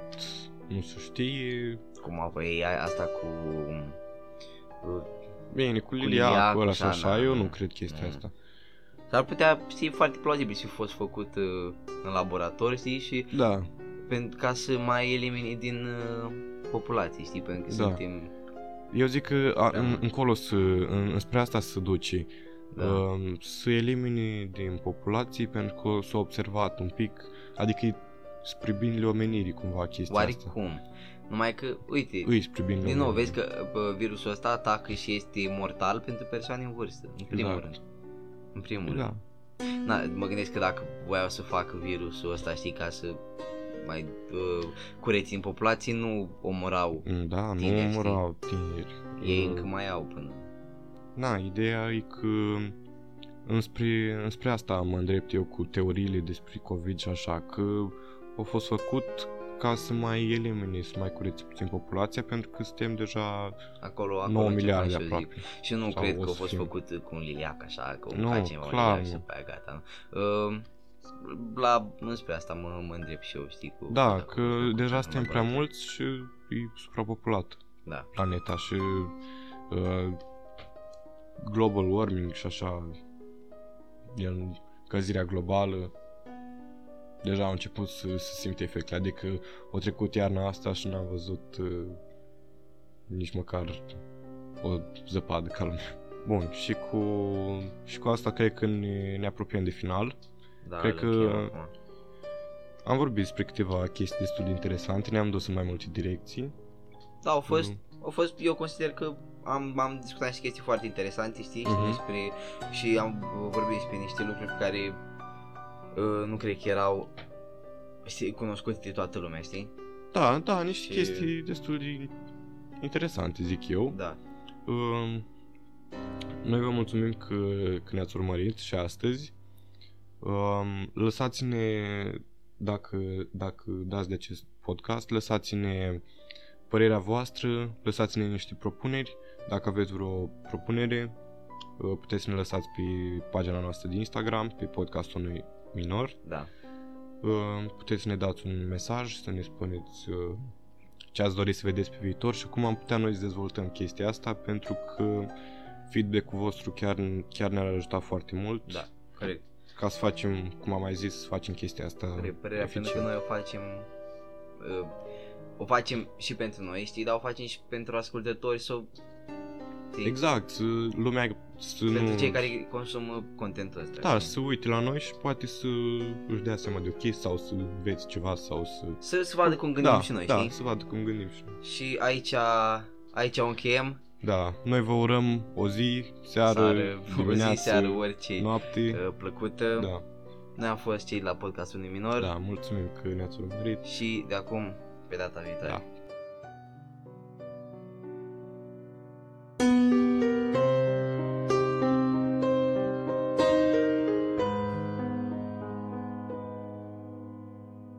[SPEAKER 2] nu se știe.
[SPEAKER 1] Cum a păi, asta cu... uh,
[SPEAKER 2] Bine, cu
[SPEAKER 1] liliacul
[SPEAKER 2] liliacul ăla și
[SPEAKER 1] așa,
[SPEAKER 2] așa,
[SPEAKER 1] da,
[SPEAKER 2] eu
[SPEAKER 1] da.
[SPEAKER 2] nu cred chestia
[SPEAKER 1] Mm.
[SPEAKER 2] asta.
[SPEAKER 1] S-ar putea, știi, foarte plauzibil să fi fost făcut uh, în laborator, știi, și
[SPEAKER 2] Da,
[SPEAKER 1] pentru ca să mai elimini din uh, populație, știi, pentru că
[SPEAKER 2] Da.
[SPEAKER 1] suntem...
[SPEAKER 2] eu zic că a,
[SPEAKER 1] Da.
[SPEAKER 2] în, încolo să, în, spre asta să duce.
[SPEAKER 1] Da.
[SPEAKER 2] Um, să elimine din populație pentru că s-a observat un pic, adică e spre binele omenirii cumva chestia asta.
[SPEAKER 1] Oarecum. Numai că, uite,
[SPEAKER 2] Îi spre binele
[SPEAKER 1] din nou,
[SPEAKER 2] omenirii.
[SPEAKER 1] vezi că bă, virusul ăsta atacă și este mortal pentru persoane în vârstă, în primul
[SPEAKER 2] Exact.
[SPEAKER 1] rând. În primul
[SPEAKER 2] Da.
[SPEAKER 1] rând. Na, mă gândesc că dacă voiau să facă virusul ăsta, știi, ca să mai uh, cureți în populație, nu omorau.
[SPEAKER 2] Da, nu
[SPEAKER 1] Tineri,
[SPEAKER 2] omorau tineri.
[SPEAKER 1] Ei
[SPEAKER 2] Uh,
[SPEAKER 1] încă mai au până.
[SPEAKER 2] Na, ideea e că înspre, înspre asta mă îndrept eu cu teoriile despre COVID și așa, că au fost făcut ca să mai elimine, să mai cureți puțin populația, pentru că suntem deja
[SPEAKER 1] Acolo, acolo
[SPEAKER 2] 9
[SPEAKER 1] începem
[SPEAKER 2] miliarde
[SPEAKER 1] să zic.
[SPEAKER 2] aproape.
[SPEAKER 1] Și nu
[SPEAKER 2] Sau
[SPEAKER 1] cred
[SPEAKER 2] o
[SPEAKER 1] că a
[SPEAKER 2] să
[SPEAKER 1] fost
[SPEAKER 2] fim.
[SPEAKER 1] făcut cu un liliac așa, că un
[SPEAKER 2] Nu,
[SPEAKER 1] facem un
[SPEAKER 2] clar
[SPEAKER 1] liliac și
[SPEAKER 2] nu.
[SPEAKER 1] după aia gata. nu? Uh, la, înspre asta mă, mă îndrept și eu, știi, cu...
[SPEAKER 2] Da,
[SPEAKER 1] dacă
[SPEAKER 2] că
[SPEAKER 1] a fost făcut
[SPEAKER 2] deja
[SPEAKER 1] în
[SPEAKER 2] suntem prea
[SPEAKER 1] laborator.
[SPEAKER 2] mulți și e suprapopulat
[SPEAKER 1] Da,
[SPEAKER 2] planeta și uh, global warming și așa, gen încălzirea globală, deja au început să se simte efectele, adică o trecut iarna asta și n-am văzut uh, nici măcar o zăpadă ca lumea. Bun, și cu, și cu asta cred că ne, ne apropiem de final.
[SPEAKER 1] Da,
[SPEAKER 2] Cred
[SPEAKER 1] le
[SPEAKER 2] că-
[SPEAKER 1] încheiem acum.
[SPEAKER 2] Am vorbit despre câteva chestii destul de interesante, ne-am dus în mai multe direcții.
[SPEAKER 1] Da, au fost,
[SPEAKER 2] Mm.
[SPEAKER 1] au fost, eu consider că am, am discutat niște chestii foarte interesante, știi, și
[SPEAKER 2] Mhm.
[SPEAKER 1] despre, și am vorbit despre niște lucruri pe care uh, nu cred că erau știi, cunoscute de toată lumea, știi?
[SPEAKER 2] Da, da, niște
[SPEAKER 1] Și-
[SPEAKER 2] chestii destul de interesante, zic eu.
[SPEAKER 1] Da.
[SPEAKER 2] Um, Noi vă mulțumim că, că ne-ați urmărit și astăzi. Um, Lăsați-ne, dacă, dacă dați de acest podcast, lăsați-ne părerea voastră, lăsați-ne niște propuneri. Dacă aveți vreo propunere, uh, puteți să ne lăsați pe pagina noastră de Instagram, pe podcastul unui minor.
[SPEAKER 1] Da.
[SPEAKER 2] Uh, puteți să ne dați un mesaj, să ne spuneți uh, ce ați dori să vedeți pe viitor și cum am putea noi să dezvoltăm chestia asta, pentru că feedback-ul vostru chiar, chiar ne-ar ajuta foarte mult
[SPEAKER 1] Da, corect.
[SPEAKER 2] Ca să facem, cum am mai zis, să facem chestia asta
[SPEAKER 1] Corect. Părerea, pentru că
[SPEAKER 2] eficient.
[SPEAKER 1] noi o facem uh, o facem și pentru noi, știi, dar o facem și pentru ascultători sau știi?
[SPEAKER 2] Exact, să lumea să
[SPEAKER 1] pentru
[SPEAKER 2] nu...
[SPEAKER 1] cei care consumă contentul ăsta.
[SPEAKER 2] Da,
[SPEAKER 1] știi?
[SPEAKER 2] să uite la noi și poate să își dea seama de o chestie sau să înveți ceva sau să...
[SPEAKER 1] Să, să vadă cum gândim
[SPEAKER 2] da,
[SPEAKER 1] și noi,
[SPEAKER 2] da,
[SPEAKER 1] știi?
[SPEAKER 2] să vadă cum gândim și noi.
[SPEAKER 1] Și aici, aici o încheiem.
[SPEAKER 2] Da, noi vă urăm o zi, seară,
[SPEAKER 1] Seară, o
[SPEAKER 2] dimineață,
[SPEAKER 1] zi, seară, orice
[SPEAKER 2] noapte.
[SPEAKER 1] uh, plăcută.
[SPEAKER 2] Da,
[SPEAKER 1] Noi am fost cei la podcastul unui minor
[SPEAKER 2] da, mulțumim că ne-ați urmărit.
[SPEAKER 1] și de acum pe data viitoare.
[SPEAKER 2] Da,